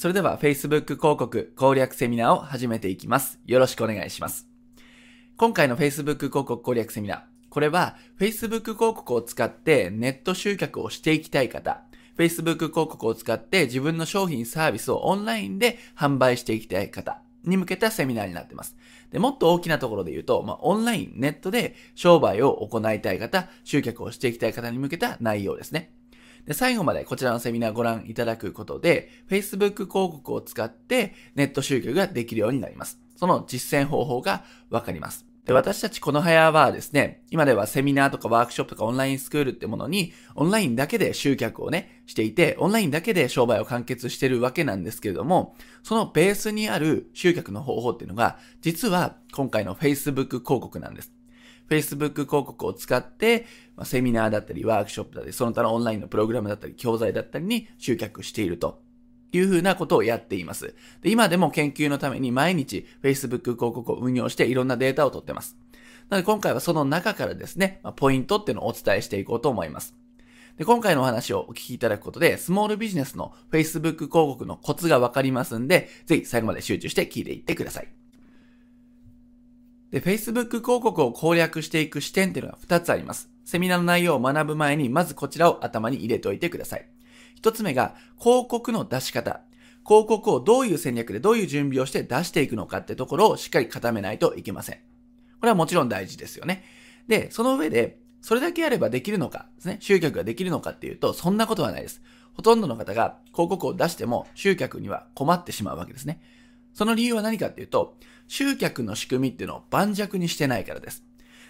それでは Facebook 広告攻略セミナーを始めていきます。よろしくお願いします。今回の Facebook 広告攻略セミナー。これは Facebook 広告を使ってネット集客をしていきたい方、Facebook 広告を使って自分の商品サービスをオンラインで販売していきたい方に向けたセミナーになっています。で、もっと大きなところで言うと、まあ、オンライン、ネットで商売を行いたい方、集客をしていきたい方に向けた内容ですね。で、最後までこちらのセミナーご覧いただくことで、Facebook 広告を使ってネット集客ができるようになります。その実践方法がわかります。で、私たちこの早はですね、今ではセミナーとかワークショップとかオンラインスクールってものに、オンラインだけで集客をね、していて、オンラインだけで商売を完結してるわけなんですけれども、そのベースにある集客の方法っていうのが、実は今回の Facebook 広告なんです。Facebook 広告を使って、まあ、セミナーだったり、ワークショップだったり、その他のオンラインのプログラムだったり、教材だったりに集客しているというふうなことをやっています。で今でも研究のために毎日 Facebook 広告を運用していろんなデータを取ってます。なので今回はその中からですね、まあ、ポイントっていうのをお伝えしていこうと思います。で今回のお話をお聞きいただくことで、スモールビジネスの Facebook 広告のコツがわかりますんで、ぜひ最後まで集中して聞いていってください。で、Facebook 広告を攻略していく視点っていうのが2つあります。セミナーの内容を学ぶ前に、まずこちらを頭に入れておいてください。1つ目が、広告の出し方。広告をどういう戦略でどういう準備をして出していくのかってところをしっかり固めないといけません。これはもちろん大事ですよね。で、その上で、それだけやればできるのかですね、集客ができるのかっていうと、そんなことはないです。ほとんどの方が広告を出しても集客には困ってしまうわけですね。その理由は何かっていうと、集客の仕組みっていうのを盤石にしてないからです。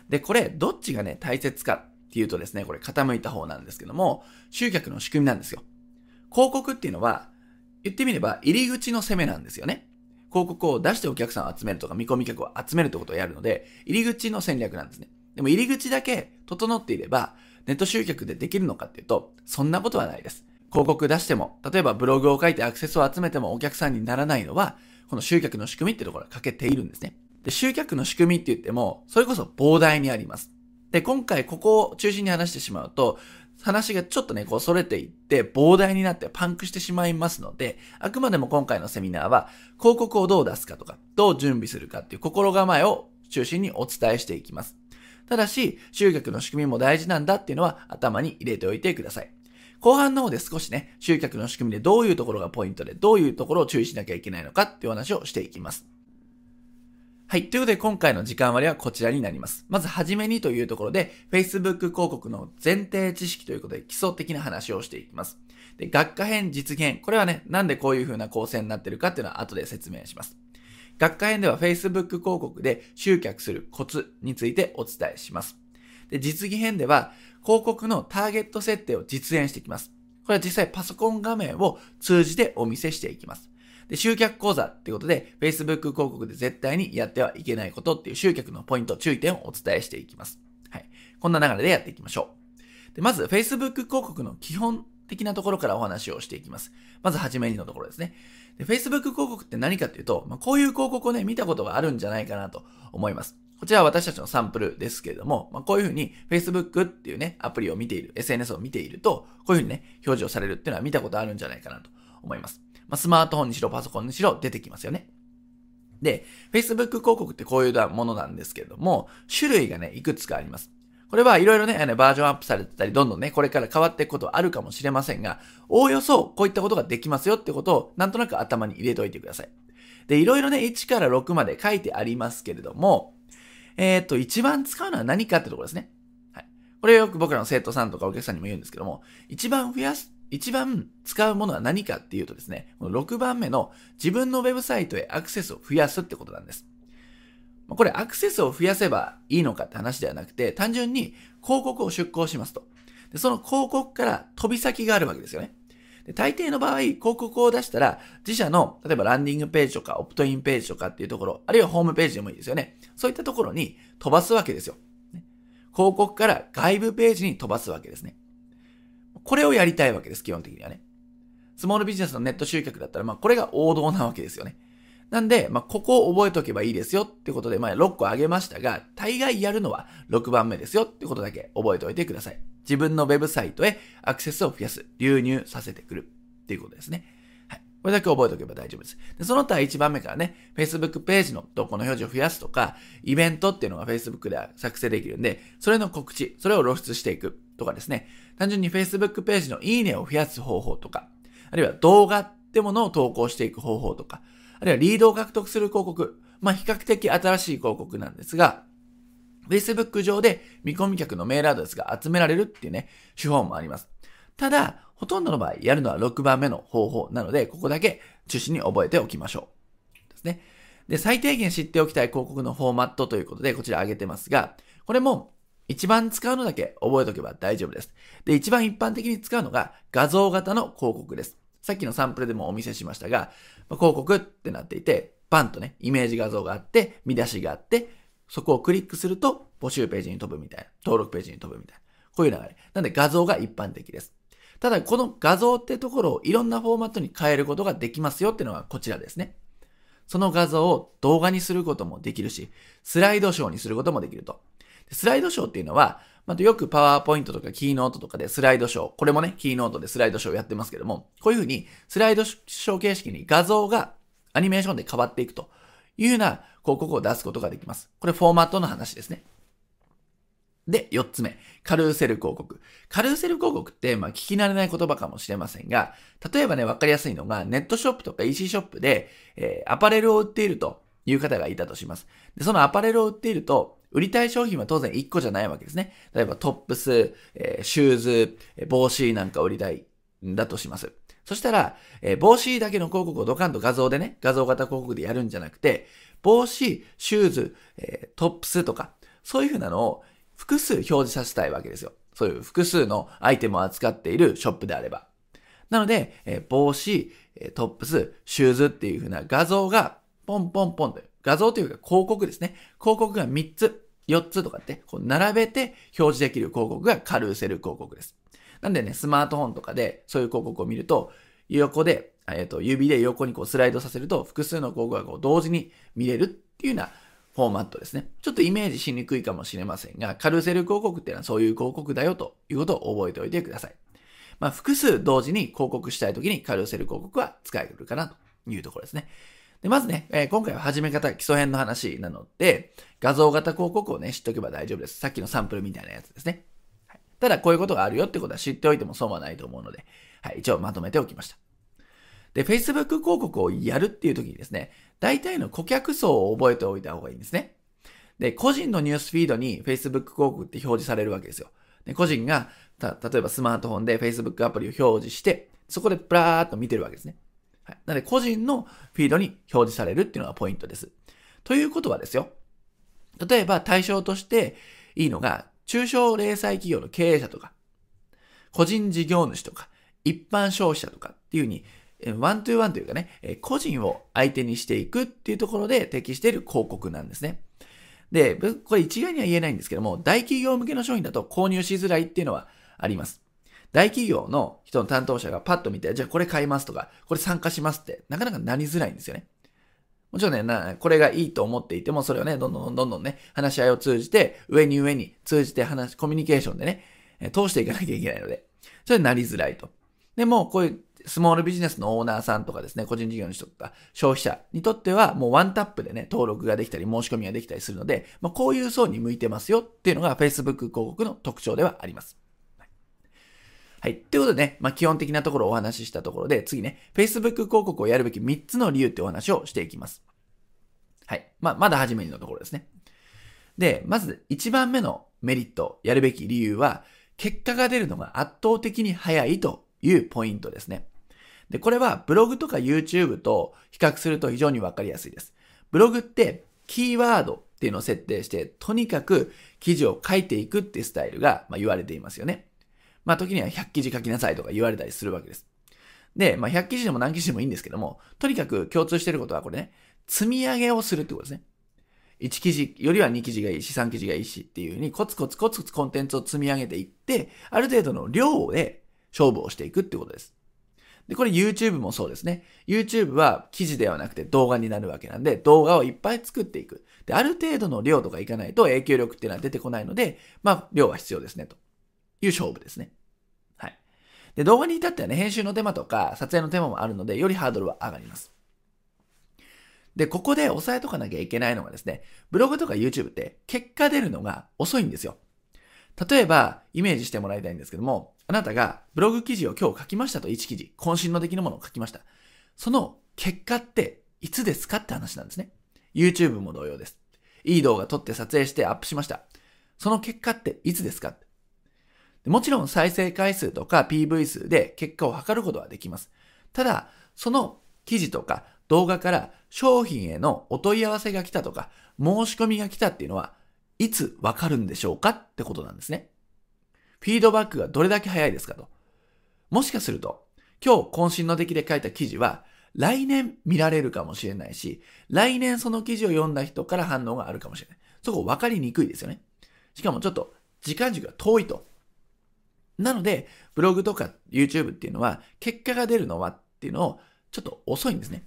で、これ、どっちがね、大切かっていうとですね、これ傾いた方なんですけども、集客の仕組みなんですよ。広告っていうのは、言ってみれば入り口の攻めなんですよね。広告を出してお客さんを集めるとか見込み客を集めるってことをやるので、入り口の戦略なんですね。でも入り口だけ整っていれば、ネット集客でできるのかっていうと、そんなことはないです。広告出しても、例えばブログを書いてアクセスを集めてもお客さんにならないのは、この集客の仕組みってところが欠けているんですね。で、集客の仕組みって言っても、それこそ膨大にあります。で、今回ここを中心に話してしまうと、話がちょっとね、こう、それていって、膨大になってパンクしてしまいますので、あくまでも今回のセミナーは、広告をどう出すかとか、どう準備するかっていう心構えを中心にお伝えしていきます。ただし、集客の仕組みも大事なんだっていうのは頭に入れておいてください。後半の方で少しね、集客の仕組みでどういうところがポイントで、どういうところを注意しなきゃいけないのかっていう話をしていきます。はい。ということで、今回の時間割はこちらになります。まず、はじめにというところで、Facebook 広告の前提知識ということで、基礎的な話をしていきます。で、学科編、実現。これはね、なんでこういう風な構成になってるかっていうのは後で説明します。学科編では Facebook 広告で集客するコツについてお伝えします。で、実技編では、広告のターゲット設定を実演していきます。これは実際パソコン画面を通じてお見せしていきます。で、集客講座ってことで、Facebook 広告で絶対にやってはいけないことっていう集客のポイント、注意点をお伝えしていきます。はい。こんな流れでやっていきましょう。で、まず Facebook 広告の基本的なところからお話をしていきます。まずはじめにのところですね。で、Facebook 広告って何かっていうと、まあ、こういう広告をね、見たことがあるんじゃないかなと思います。こちらは私たちのサンプルですけれども、まあ、こういうふうに Facebook っていうね、アプリを見ている、SNS を見ていると、こういうふうにね、表示をされるっていうのは見たことあるんじゃないかなと思います。まあ、スマートフォンにしろ、パソコンにしろ出てきますよね。で、Facebook 広告ってこういうものなんですけれども、種類がね、いくつかあります。これはいろいろね、バージョンアップされてたり、どんどんね、これから変わっていくことはあるかもしれませんが、おおよそこういったことができますよってことを、なんとなく頭に入れておいてください。で、いろいろね、1から6まで書いてありますけれども、えっ、と、一番使うのは何かってところですね。はい。これよく僕らの生徒さんとかお客さんにも言うんですけども、一番増やす、一番使うものは何かっていうとですね、この6番目の自分のウェブサイトへアクセスを増やすってことなんです。これアクセスを増やせばいいのかって話ではなくて、単純に広告を出稿しますと。でその広告から飛び先があるわけですよね。大抵の場合、広告を出したら、自社の、例えばランディングページとか、オプトインページとかっていうところ、あるいはホームページでもいいですよね。そういったところに飛ばすわけですよ。広告から外部ページに飛ばすわけですね。これをやりたいわけです、基本的にはね。スモールビジネスのネット集客だったら、まあ、これが王道なわけですよね。なんで、まあ、ここを覚えておけばいいですよってことで、まあ、6個あげましたが、大概やるのは6番目ですよってことだけ覚えておいてください。自分のウェブサイトへアクセスを増やす、流入させてくるっていうことですね。はい。これだけ覚えておけば大丈夫です。でその他1番目からね、Facebook ページの投稿の表示を増やすとか、イベントっていうのが Facebook では作成できるんで、それの告知、それを露出していくとかですね、単純に Facebook ページのいいねを増やす方法とか、あるいは動画ってものを投稿していく方法とか、あるいはリードを獲得する広告、まあ比較的新しい広告なんですが、Facebook 上で見込み客のメールアドレスが集められるっていうね、手法もあります。ただ、ほとんどの場合、やるのは6番目の方法なので、ここだけ中心に覚えておきましょう。ですね。で、最低限知っておきたい広告のフォーマットということで、こちら挙げてますが、これも一番使うのだけ覚えておけば大丈夫です。で、一番一般的に使うのが画像型の広告です。さっきのサンプルでもお見せしましたが、ま、広告ってなっていて、パンとね、イメージ画像があって、見出しがあって、そこをクリックすると募集ページに飛ぶみたいな。登録ページに飛ぶみたいな。こういう流れ。なんで画像が一般的です。ただ、この画像ってところをいろんなフォーマットに変えることができますよっていうのがこちらですね。その画像を動画にすることもできるし、スライドショーにすることもできると。スライドショーっていうのは、まあ、よくパワーポイントとかキーノートとかでスライドショー、これもね、キーノートでスライドショーやってますけども、こういうふうにスライドショー形式に画像がアニメーションで変わっていくというような広告を出すことができます。これフォーマットの話ですね。で、四つ目。カルーセル広告。カルーセル広告って、まあ、聞き慣れない言葉かもしれませんが、例えばね、わかりやすいのが、ネットショップとか EC ショップで、えー、アパレルを売っているという方がいたとします。で、そのアパレルを売っていると、売りたい商品は当然1個じゃないわけですね。例えばトップス、えー、シューズ、帽子なんか売りたいんだとします。そしたら、えー、帽子だけの広告をドカンと画像でね、画像型広告でやるんじゃなくて、帽子、シューズ、えー、トップスとか、そういうふうなのを複数表示させたいわけですよ。そういう複数のアイテムを扱っているショップであれば。なので、え、帽子、トップス、シューズっていう風な画像がポンポンポンと、画像というか広告ですね。広告が3つ、4つとかって、こう並べて表示できる広告がカルーセル広告です。なんでね、スマートフォンとかでそういう広告を見ると、横で、えっ、ー、と、指で横にこうスライドさせると、複数の広告がこう同時に見れるっていうようなフォーマットですね。ちょっとイメージしにくいかもしれませんが、カルセル広告っていうのはそういう広告だよということを覚えておいてください。まあ、複数同時に広告したいときにカルセル広告は使えるかなというところですね。で、まずね、えー、今回は始め方、基礎編の話なので、画像型広告をね、知っておけば大丈夫です。さっきのサンプルみたいなやつですね。はい、ただ、こういうことがあるよってことは知っておいても損はないと思うので、はい、一応まとめておきました。で、Facebook 広告をやるっていう時にですね、大体の顧客層を覚えておいた方がいいんですね。で、個人のニュースフィードに Facebook 広告って表示されるわけですよ。で個人が、た、例えばスマートフォンで Facebook アプリを表示して、そこでブラーっと見てるわけですね。はい。なので、個人のフィードに表示されるっていうのがポイントです。ということはですよ。例えば対象としていいのが、中小零細企業の経営者とか、個人事業主とか、一般消費者とかっていうふうに、ワントゥーワンというかね、個人を相手にしていくっていうところで適している広告なんですね。で、これ一概には言えないんですけども、大企業向けの商品だと購入しづらいっていうのはあります。大企業の人の担当者がパッと見て、じゃあこれ買いますとか、これ参加しますって、なかなかなりづらいんですよね。もちろんね、な、これがいいと思っていても、それをね、どんどんどんどんね、話し合いを通じて、上に上に通じて話、コミュニケーションでね、通していかなきゃいけないので、それなりづらいと。でも、こういうスモールビジネスのオーナーさんとかですね、個人事業主とか消費者にとってはもうワンタップでね、登録ができたり申し込みができたりするので、まあ、こういう層に向いてますよっていうのが Facebook 広告の特徴ではあります。はい。ということでね、まあ、基本的なところをお話ししたところで、次ね、Facebook 広告をやるべき3つの理由ってお話をしていきます。はい。まあ、まだ初めにのところですね。で、まず1番目のメリット、やるべき理由は、結果が出るのが圧倒的に早いというポイントですね。で、これはブログとか YouTube と比較すると非常にわかりやすいです。ブログってキーワードっていうのを設定して、とにかく記事を書いていくっていうスタイルが、ま言われていますよね。まあ時には100記事書きなさいとか言われたりするわけです。で、まあ100記事でも何記事でもいいんですけども、とにかく共通してることはこれね、積み上げをするってことですね。1記事よりは2記事がいいし、3記事がいいしっていうふうにコツコツコツコツコンテンツを積み上げていって、ある程度の量で勝負をしていくってことです。で、これ YouTube もそうですね。YouTube は記事ではなくて動画になるわけなんで、動画をいっぱい作っていく。で、ある程度の量とかいかないと影響力っていうのは出てこないので、まあ、量は必要ですね、という勝負ですね。はい。で、動画に至ってはね、編集の手間とか撮影の手間もあるので、よりハードルは上がります。で、ここで押さえとかなきゃいけないのがですね、ブログとか YouTube って結果出るのが遅いんですよ。例えば、イメージしてもらいたいんですけども、あなたがブログ記事を今日書きましたと1記事、渾身の出来のものを書きました。その結果っていつですかって話なんですね。YouTube も同様です。いい動画撮って撮影してアップしました。その結果っていつですかもちろん再生回数とか PV 数で結果を測ることはできます。ただ、その記事とか動画から商品へのお問い合わせが来たとか、申し込みが来たっていうのは、いつわかるんでしょうかってことなんですね。フィードバックがどれだけ早いですかと。もしかすると、今日渾身の出来で書いた記事は、来年見られるかもしれないし、来年その記事を読んだ人から反応があるかもしれない。そこ分かりにくいですよね。しかもちょっと時間軸が遠いと。なので、ブログとか YouTube っていうのは、結果が出るのはっていうのを、ちょっと遅いんですね。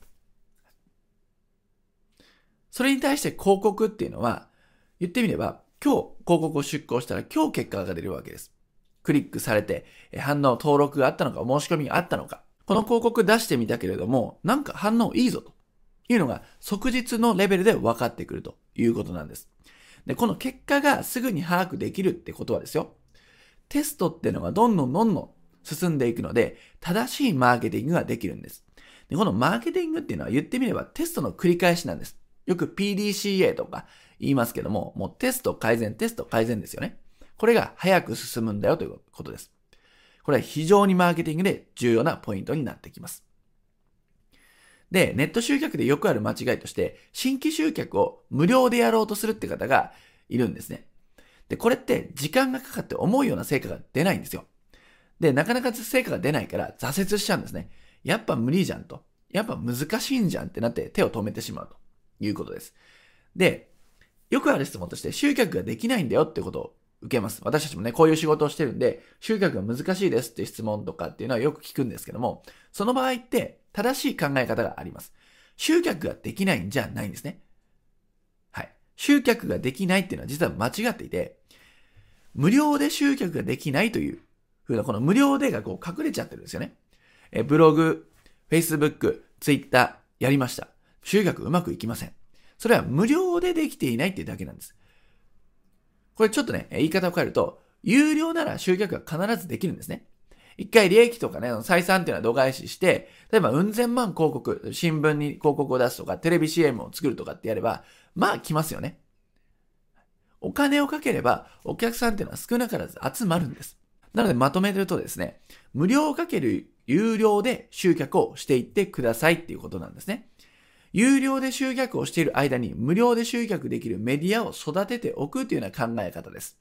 それに対して広告っていうのは、言ってみれば、今日広告を出稿したら今日結果が出るわけです。クリックされて、反応、登録があったのか、申し込みがあったのか、この広告出してみたけれども、なんか反応いいぞというのが即日のレベルで分かってくるということなんです。で、この結果がすぐに把握できるってことはですよ。テストっていうのがどんどんどんどん進んでいくので、正しいマーケティングができるんです。で、このマーケティングっていうのは言ってみればテストの繰り返しなんです。よく PDCA とか言いますけども、もうテスト改善、テスト改善ですよね。これが早く進むんだよということです。これは非常にマーケティングで重要なポイントになってきます。で、ネット集客でよくある間違いとして、新規集客を無料でやろうとするって方がいるんですね。で、これって時間がかかって思うような成果が出ないんですよ。で、なかなか成果が出ないから挫折しちゃうんですね。やっぱ無理じゃんと。やっぱ難しいんじゃんってなって手を止めてしまうということです。で、よくある質問として集客ができないんだよってことを受けます。私たちもね、こういう仕事をしてるんで、集客が難しいですって質問とかっていうのはよく聞くんですけども、その場合って正しい考え方があります。集客ができないんじゃないんですね。はい。集客ができないっていうのは実は間違っていて、無料で集客ができないというふうな、この無料でがこう隠れちゃってるんですよね。え、ブログ、Facebook、Twitter やりました。集客うまくいきません。それは無料でできていないっていうだけなんです。これちょっとね、言い方を変えると、有料なら集客が必ずできるんですね。一回利益とかね、採算っていうのは度外視して、例えば、うん千万広告、新聞に広告を出すとか、テレビ CM を作るとかってやれば、まあ来ますよね。お金をかければ、お客さんっていうのは少なからず集まるんです。なのでまとめるとですね、無料をかける有料で集客をしていってくださいっていうことなんですね。有料で集客をしている間に無料で集客できるメディアを育てておくというような考え方です。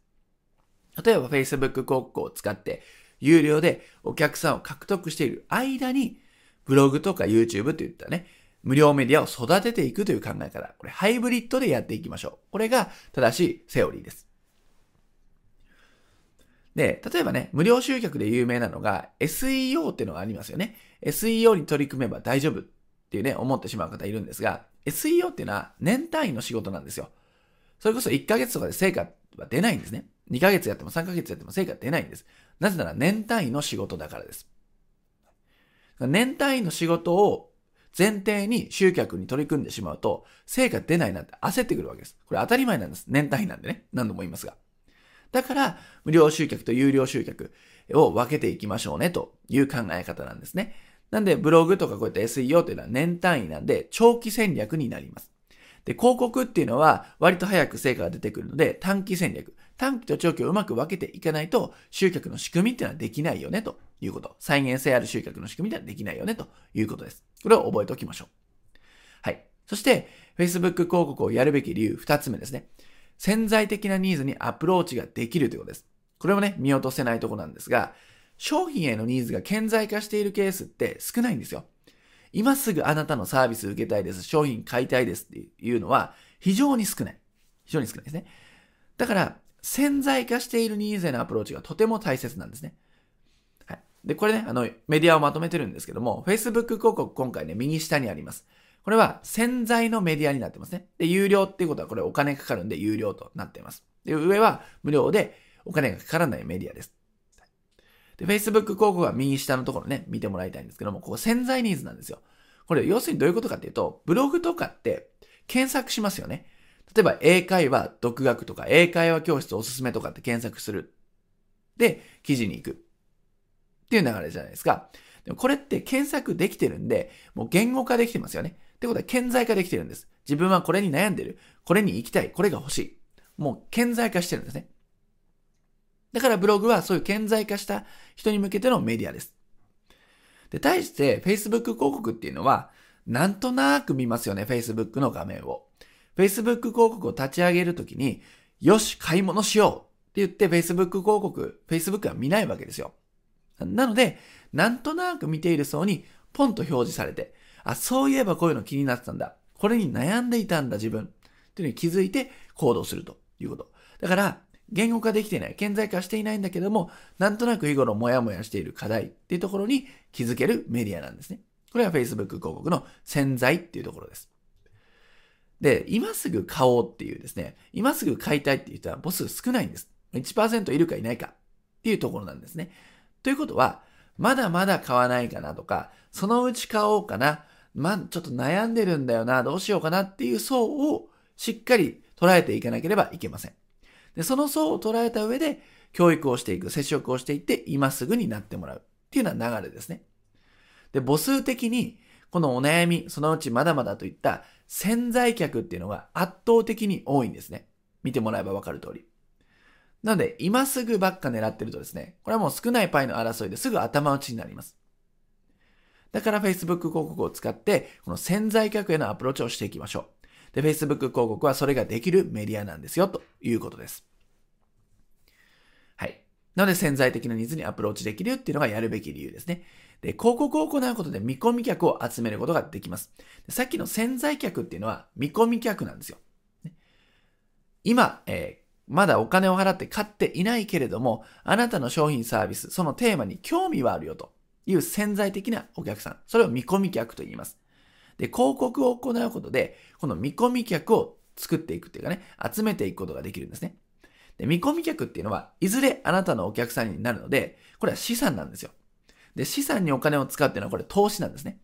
例えば Facebook 広告を使って有料でお客さんを獲得している間にブログとか YouTube といったね、無料メディアを育てていくという考え方。これハイブリッドでやっていきましょう。これが正しいセオリーです。で、例えばね、無料集客で有名なのが SEO っていうのがありますよね。SEO に取り組めば大丈夫っっていうね、思ってしまう方いるんですが、SEO っていうのは年単位の仕事なんですよ。それこそ1ヶ月とかで成果は出ないんですね。2ヶ月やっても3ヶ月やっても成果出ないんです。なぜなら年単位の仕事だからです。年単位の仕事を前提に集客に取り組んでしまうと、成果出ないなんて焦ってくるわけです。これ当たり前なんです。年単位なんでね。何度も言いますが。だから、無料集客と有料集客を分けていきましょうねという考え方なんですね。なんで、ブログとかこういった SEO というのは年単位なんで、長期戦略になります。で、広告っていうのは割と早く成果が出てくるので、短期戦略。短期と長期をうまく分けていかないと、集客の仕組みっていうのはできないよね、ということ。再現性ある集客の仕組みではできないよね、ということです。これを覚えておきましょう。はい。そして、Facebook 広告をやるべき理由、二つ目ですね。潜在的なニーズにアプローチができるということです。これもね、見落とせないところなんですが、商品へのニーズが顕在化しているケースって少ないんですよ。今すぐあなたのサービス受けたいです、商品買いたいですっていうのは非常に少ない。非常に少ないですね。だから、潜在化しているニーズへのアプローチがとても大切なんですね。はい。で、これね、あの、メディアをまとめてるんですけども、Facebook 広告今回ね、右下にあります。これは潜在のメディアになってますね。で、有料っていうことはこれお金かかるんで有料となっています。で、上は無料でお金がかからないメディアです。で、Facebook 広告は右下のところね、見てもらいたいんですけども、ここ潜在ニーズなんですよ。これ、要するにどういうことかっていうと、ブログとかって検索しますよね。例えば、英会話、独学とか、英会話教室おすすめとかって検索する。で、記事に行く。っていう流れじゃないですか。でもこれって検索できてるんで、もう言語化できてますよね。ってことは顕在化できてるんです。自分はこれに悩んでる。これに行きたい。これが欲しい。もう顕在化してるんですね。だからブログはそういう顕在化した人に向けてのメディアです。で、対して Facebook 広告っていうのは、なんとなく見ますよね、Facebook の画面を。Facebook 広告を立ち上げるときに、よし、買い物しようって言って Facebook 広告、Facebook は見ないわけですよ。なので、なんとなく見ている層にポンと表示されて、あ、そういえばこういうの気になってたんだ。これに悩んでいたんだ、自分。っていうのに気づいて行動するということ。だから、言語化できてない、顕在化していないんだけども、なんとなく日頃もやもやしている課題っていうところに気づけるメディアなんですね。これは Facebook 広告の潜在っていうところです。で、今すぐ買おうっていうですね、今すぐ買いたいっていう人は母数少ないんです。1%いるかいないかっていうところなんですね。ということは、まだまだ買わないかなとか、そのうち買おうかな、ま、ちょっと悩んでるんだよな、どうしようかなっていう層をしっかり捉えていかなければいけません。で、その層を捉えた上で、教育をしていく、接触をしていって、今すぐになってもらうっていうような流れですね。で、母数的に、このお悩み、そのうちまだまだといった潜在客っていうのが圧倒的に多いんですね。見てもらえばわかる通り。なので、今すぐばっか狙ってるとですね、これはもう少ないパイの争いですぐ頭打ちになります。だから Facebook 広告を使って、この潜在客へのアプローチをしていきましょう。で、Facebook 広告はそれができるメディアなんですよ、ということです。はい。なので潜在的なニーズにアプローチできるっていうのがやるべき理由ですね。で、広告を行うことで見込み客を集めることができます。さっきの潜在客っていうのは見込み客なんですよ。今、えーまだお金を払って買っていないけれども、あなたの商品サービス、そのテーマに興味はあるよという潜在的なお客さん。それを見込み客と言います。で、広告を行うことで、この見込み客を作っていくっていうかね、集めていくことができるんですね。で、見込み客っていうのは、いずれあなたのお客さんになるので、これは資産なんですよ。で、資産にお金を使うっていうのはこれ投資なんですね。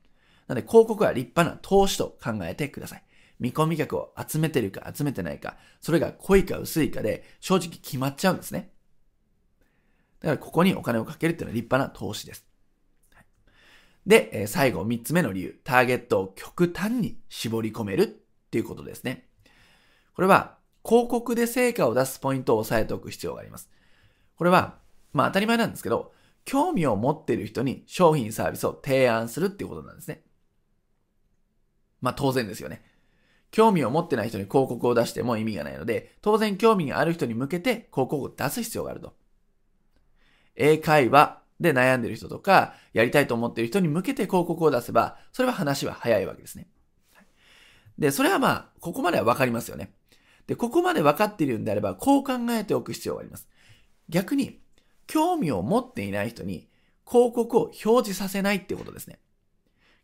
なので、広告は立派な投資と考えてください。見込み客を集めてるか集めてないか、それが濃いか薄いかで正直決まっちゃうんですね。だからここにお金をかけるっていうのは立派な投資です。で、最後3つ目の理由、ターゲットを極端に絞り込めるっていうことですね。これは広告で成果を出すポイントを押さえておく必要があります。これは、まあ当たり前なんですけど、興味を持っている人に商品サービスを提案するっていうことなんですね。まあ当然ですよね。興味を持ってない人に広告を出しても意味がないので、当然興味がある人に向けて広告を出す必要があると。英会話で悩んでる人とか、やりたいと思っている人に向けて広告を出せば、それは話は早いわけですね。で、それはまあ、ここまではわかりますよね。で、ここまで分かっているんであれば、こう考えておく必要があります。逆に、興味を持っていない人に広告を表示させないってことですね。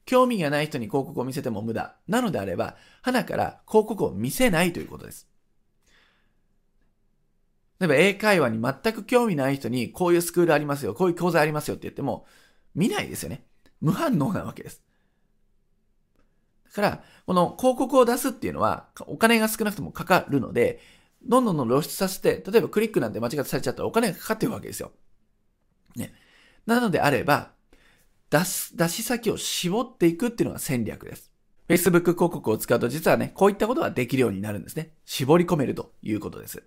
興味がない人に広告を見せても無駄。なのであれば、花から広告を見せないということです。例えば英会話に全く興味ない人にこういうスクールありますよ、こういう講座ありますよって言っても見ないですよね。無反応なわけです。だから、この広告を出すっていうのはお金が少なくともかかるので、どんどんどん露出させて、例えばクリックなんて間違ってされちゃったらお金がかかってるわけですよ。ね。なのであれば、出す、出し先を絞っていくっていうのが戦略です。Facebook 広告を使うと実はね、こういったことができるようになるんですね。絞り込めるということです。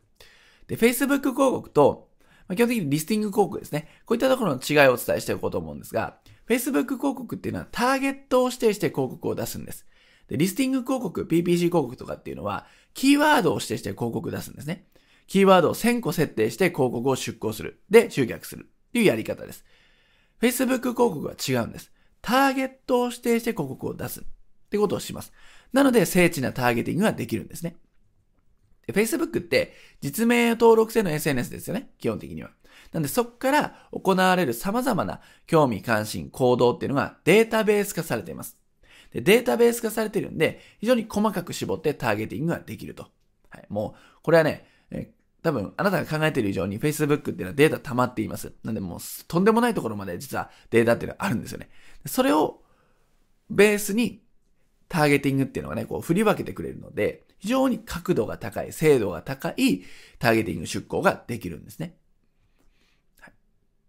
で、Facebook 広告と、まあ、基本的にリスティング広告ですね。こういったところの違いをお伝えしておこうと思うんですが、Facebook 広告っていうのはターゲットを指定して広告を出すんです。で、リスティング広告、PPC 広告とかっていうのは、キーワードを指定して広告を出すんですね。キーワードを1000個設定して広告を出稿する。で、集客する。っていうやり方です。Facebook 広告は違うんです。ターゲットを指定して広告を出す。ってことをします。なので、精緻なターゲティングができるんですね。Facebook って実名登録制の SNS ですよね。基本的には。なんでそこから行われる様々な興味関心、行動っていうのがデータベース化されています。でデータベース化されてるんで、非常に細かく絞ってターゲティングができると。はい、もう、これはね、例多分、あなたが考えている以上に Facebook っていうのはデータ溜まっています。なんでもう、とんでもないところまで実はデータっていうのはあるんですよね。それをベースにターゲティングっていうのがね、こう振り分けてくれるので、非常に角度が高い、精度が高いターゲティング出稿ができるんですね。はい、っ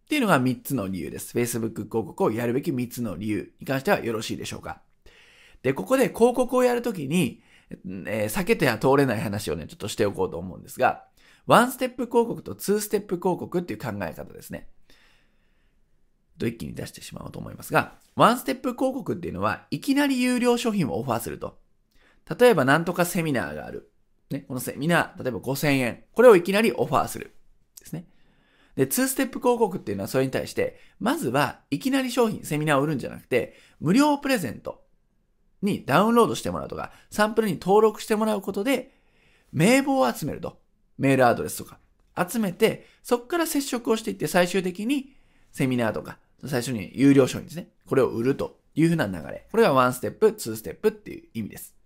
ていうのが3つの理由です。Facebook 広告をやるべき3つの理由に関してはよろしいでしょうか。で、ここで広告をやるときに、えー、避けては通れない話をね、ちょっとしておこうと思うんですが、ワンステップ広告とツーステップ広告っていう考え方ですね。と一気に出してしまおうと思いますが、ワンステップ広告っていうのは、いきなり有料商品をオファーすると。例えば、なんとかセミナーがある。ね、このセミナー、例えば5000円。これをいきなりオファーする。ですね。で、2ステップ広告っていうのはそれに対して、まずはいきなり商品、セミナーを売るんじゃなくて、無料プレゼントにダウンロードしてもらうとか、サンプルに登録してもらうことで、名簿を集めると。メールアドレスとか集めて、そこから接触をしていって最終的にセミナーとか、最初に有料商品ですね。これを売るというふうな流れ。これがワンステップ、ツーステップっていう意味です。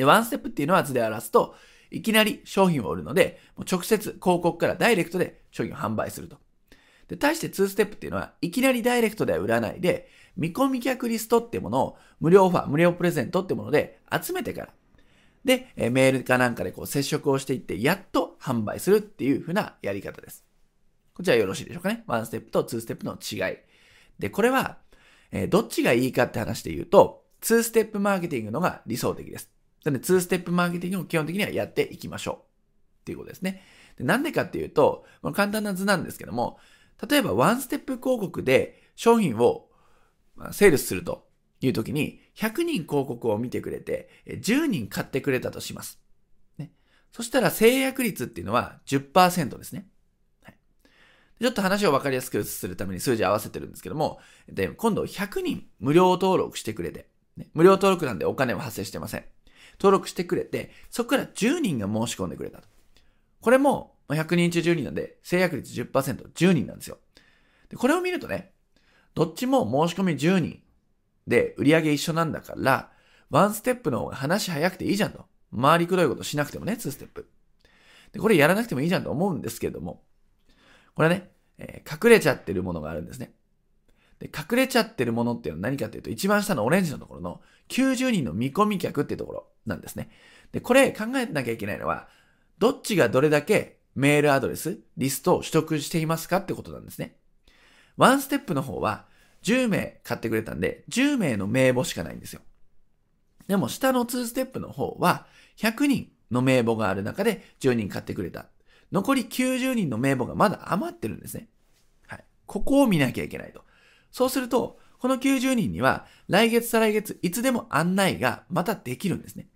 で、ワンステップっていうのは図で表すと、いきなり商品を売るので、もう直接広告からダイレクトで商品を販売すると。で、対して2ステップっていうのは、いきなりダイレクトでは売らないで、見込み客リストってものを無料オファー、無料プレゼントってもので集めてから、で、メールかなんかでこう接触をしていって、やっと販売するっていう風なやり方です。こちらよろしいでしょうかね。1ステップと2ステップの違い。で、これは、え、どっちがいいかって話で言うと、2ステップマーケティングのが理想的です。なので、2ステップマーケティングを基本的にはやっていきましょう。っていうことですね。なんでかっていうと、この簡単な図なんですけども、例えば1ステップ広告で商品をセールスするという時に、100人広告を見てくれて、10人買ってくれたとします。ね、そしたら制約率っていうのは10%ですね。ちょっと話を分かりやすくするために数字合わせてるんですけども、で、今度100人無料登録してくれて、ね、無料登録なんでお金は発生してません。登録してくれて、そこから10人が申し込んでくれたと。これも100人中10人なんで、制約率10%、10人なんですよ。で、これを見るとね、どっちも申し込み10人で売り上げ一緒なんだから、ワンステップの方が話早くていいじゃんと。回りくどいことしなくてもね、2ステップ。で、これやらなくてもいいじゃんと思うんですけれども、これね、えー、隠れちゃってるものがあるんですね。で、隠れちゃってるものっていうのは何かっていうと、一番下のオレンジのところの90人の見込み客っていうところなんですね。で、これ考えなきゃいけないのは、どっちがどれだけメールアドレス、リストを取得していますかってことなんですね。ワンステップの方は10名買ってくれたんで、10名の名簿しかないんですよ。でも下の2ステップの方は、100人の名簿がある中で10人買ってくれた。残り90人の名簿がまだ余ってるんですね。はい。ここを見なきゃいけないと。そうすると、この90人には、来月再来月、いつでも案内がまたできるんですね。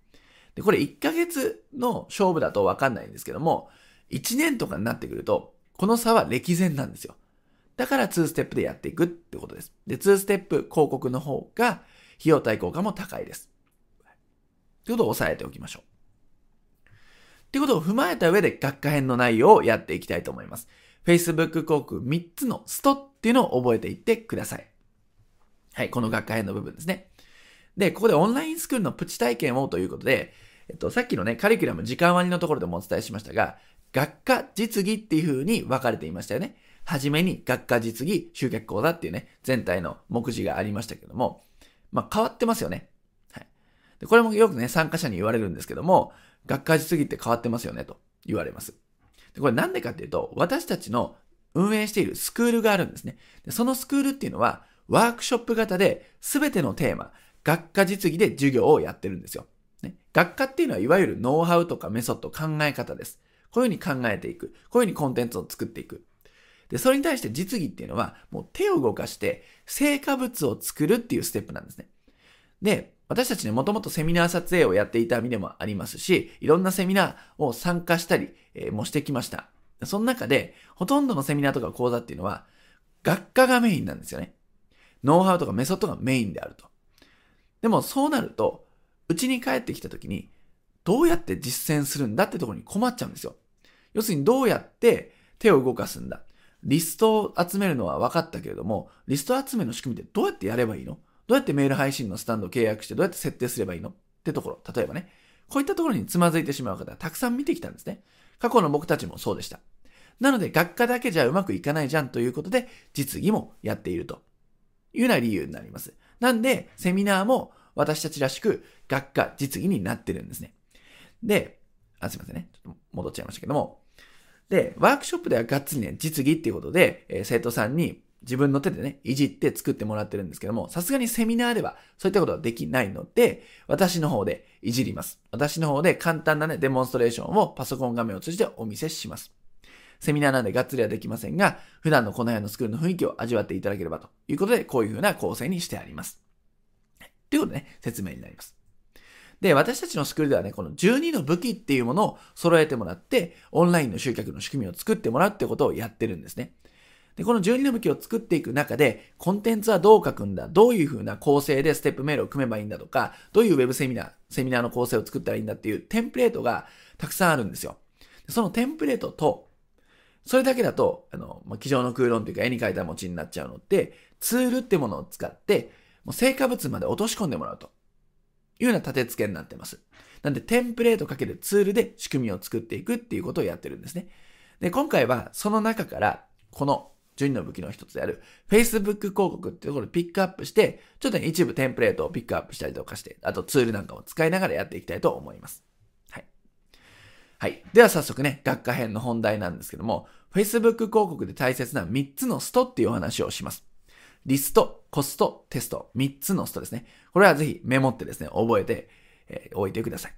で、これ1ヶ月の勝負だとわかんないんですけども、1年とかになってくると、この差は歴然なんですよ。だから2ステップでやっていくってことです。で、2ステップ広告の方が費用対効果も高いです。ということを押さえておきましょう。っていうことを踏まえた上で学科編の内容をやっていきたいと思います。Facebook 広告3つのストっていうのを覚えていってください。はい、この学科編の部分ですね。で、ここでオンラインスクールのプチ体験をということで、えっと、さっきのね、カリキュラム時間割のところでもお伝えしましたが、学科実技っていう風に分かれていましたよね。はじめに学科実技集客講座っていうね、全体の目次がありましたけども、まあ変わってますよね。はい。で、これもよくね、参加者に言われるんですけども、学科実技って変わってますよね、と言われます。これなんでかっていうと、私たちの運営しているスクールがあるんですね。でそのスクールっていうのは、ワークショップ型で全てのテーマ、学科実技で授業をやってるんですよ。ね、学科っていうのは、いわゆるノウハウとかメソッド、考え方です。こういうふうに考えていく。こういうふうにコンテンツを作っていく。で、それに対して実技っていうのは、もう手を動かして、成果物を作るっていうステップなんですね。で、私たちね、もともとセミナー撮影をやっていた身でもありますし、いろんなセミナーを参加したり、えー、もしてきました。その中で、ほとんどのセミナーとか講座っていうのは、学科がメインなんですよね。ノウハウとかメソッドがメインであると。でもそうなると、うちに帰ってきた時に、どうやって実践するんだってところに困っちゃうんですよ。要するにどうやって手を動かすんだ。リストを集めるのは分かったけれども、リスト集めの仕組みってどうやってやればいいの？どうやってメール配信のスタンドを契約してどうやって設定すればいいの？ってところ。例えばね。こういったところにつまずいてしまう方たくさん見てきたんですね。過去の僕たちもそうでした。なので、学科だけじゃうまくいかないじゃんということで、実技もやっているというような理由になります。なんで、セミナーも私たちらしく学科、実技になってるんですね。で、あ、すいませんね。ちょっと戻っちゃいましたけども。で、ワークショップではがっつりね、実技っていうことで、えー、生徒さんに自分の手でね、いじって作ってもらってるんですけども、さすがにセミナーではそういったことはできないので、私の方でいじります。私の方で簡単なね、デモンストレーションをパソコン画面を通じてお見せします。セミナーなんでがっつりはできませんが、普段のこの辺のスクールの雰囲気を味わっていただければということで、こういう風な構成にしてあります。ということでね、説明になります。で、私たちのスクールではね、この12の武器っていうものを揃えてもらって、オンラインの集客の仕組みを作ってもらうってことをやってるんですね。で、この12の武器を作っていく中で、コンテンツはどう書くんだ？どういう風な構成でステップメールを組めばいいんだとか、どういうウェブセミナー、セミナーの構成を作ったらいいんだっていうテンプレートがたくさんあるんですよ。そのテンプレートと、それだけだと、あの、まあ、机上の空論というか絵に描いた餅になっちゃうので、ツールってものを使って、もう成果物まで落とし込んでもらうというような立て付けになってます。なんで、テンプレートかけるツールで仕組みを作っていくっていうことをやってるんですね。で、今回はその中から、この12の武器の一つである Facebook 広告っていうところをピックアップして、ちょっとね、一部テンプレートをピックアップしたりとかして、あとツールなんかを使いながらやっていきたいと思います。はい。はい。では早速ね、学科編の本題なんですけども、Facebook 広告で大切な3つのストっていうお話をします。リスト、コスト、テスト、3つのストですね。これはぜひメモってですね、覚えて、えー、おいてください。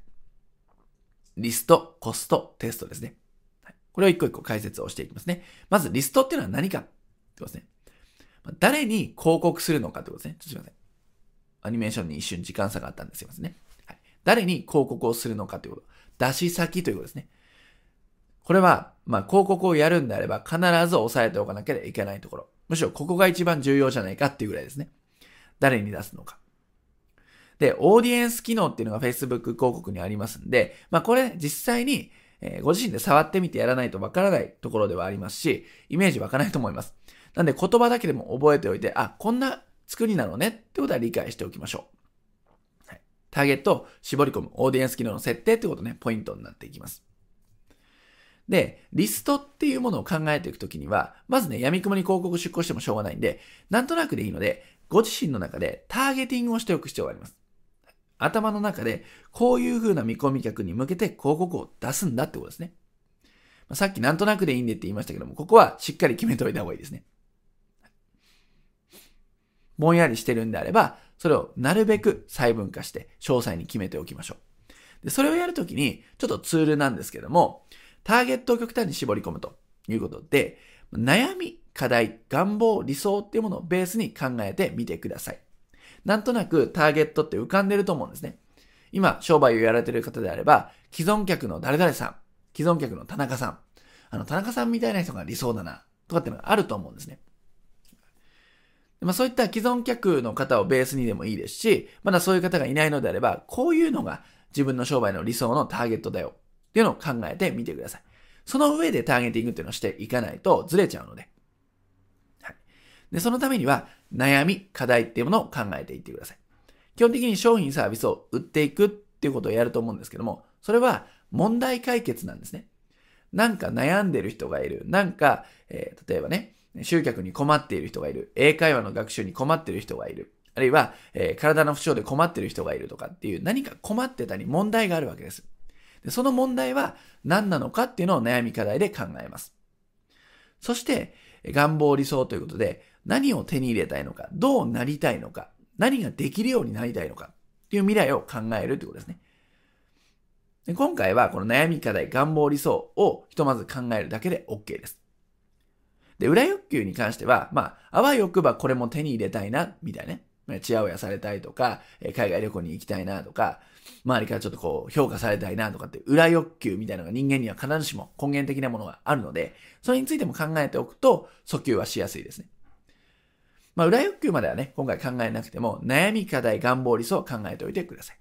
リスト、コスト、テストですね。これを一個一個解説をしていきますね。まずリストっていうのは何かってことですね。誰に広告するのかってことですね。ちょっとすいません。アニメーションに一瞬時間差があったんですいませんね。はい、誰に広告をするのかということ。出し先ということですね。これは、まあ、広告をやるんであれば必ず押さえておかなきゃいけないところ。むしろここが一番重要じゃないかっていうぐらいですね。誰に出すのか。で、オーディエンス機能っていうのが Facebook 広告にありますんで、まあこれ実際にえー、ご自身で触ってみてやらないとわからないところではありますし、イメージ湧かないと思います。なんで言葉だけでも覚えておいて、あ、こんな作りなのねってことは理解しておきましょう。はい、ターゲットを絞り込む、オーディエンス機能の設定ってことね、ポイントになっていきます。で、リストっていうものを考えていくときには、まずね、闇雲に広告出稿してもしょうがないんで、なんとなくでいいので、ご自身の中でターゲティングをしておく必要があります。頭の中で、こういう風な見込み客に向けて広告を出すんだってことですね。ま、さっきなんとなくでいいんでって言いましたけども、ここはしっかり決めておいた方がいいですね。ぼんやりしてるんであれば、それをなるべく細分化して詳細に決めておきましょう。で、それをやるときに、ちょっとツールなんですけども、ターゲットを極端に絞り込むということで、悩み、課題、願望、理想っていうものをベースに考えてみてください。なんとなくターゲットって浮かんでると思うんですね。今、商売をやられてる方であれば、既存客の誰々さん、既存客の田中さん、あの、田中さんみたいな人が理想だな、とかっていうのがあると思うんですね。まあ、そういった既存客の方をベースにでもいいですし、まだそういう方がいないのであれば、こういうのが自分の商売の理想のターゲットだよっていうのを考えてみてください。その上でターゲティングっていうのをしていかないとずれちゃうので。はい。で、そのためには、悩み、課題っていうものを考えていってください。基本的に商品サービスを売っていくっていうことをやると思うんですけども、それは問題解決なんですね。なんか悩んでる人がいる。なんか、えー、例えばね、集客に困っている人がいる。英会話の学習に困っている人がいる。あるいは、えー、体の不調で困っている人がいるとかっていう何か困ってたり問題があるわけです。でその問題は何なのかっていうのを悩み課題で考えます。そして、願望理想ということで、何を手に入れたいのか、どうなりたいのか、何ができるようになりたいのかっていう未来を考えるということですね。で今回はこの悩み課題、願望理想をひとまず考えるだけで OK です。で、裏欲求に関しては、まあ、あわよくばこれも手に入れたいな、みたいなね。ちやほやされたいとか、海外旅行に行きたいなとか、周りからちょっとこう評価されたいなとかって裏欲求みたいなのが人間には必ずしも根源的なものがあるので、それについても考えておくと訴求はしやすいですね。まあ、裏欲求まではね、今回考えなくても、悩み、課題、願望、理想を考えておいてください。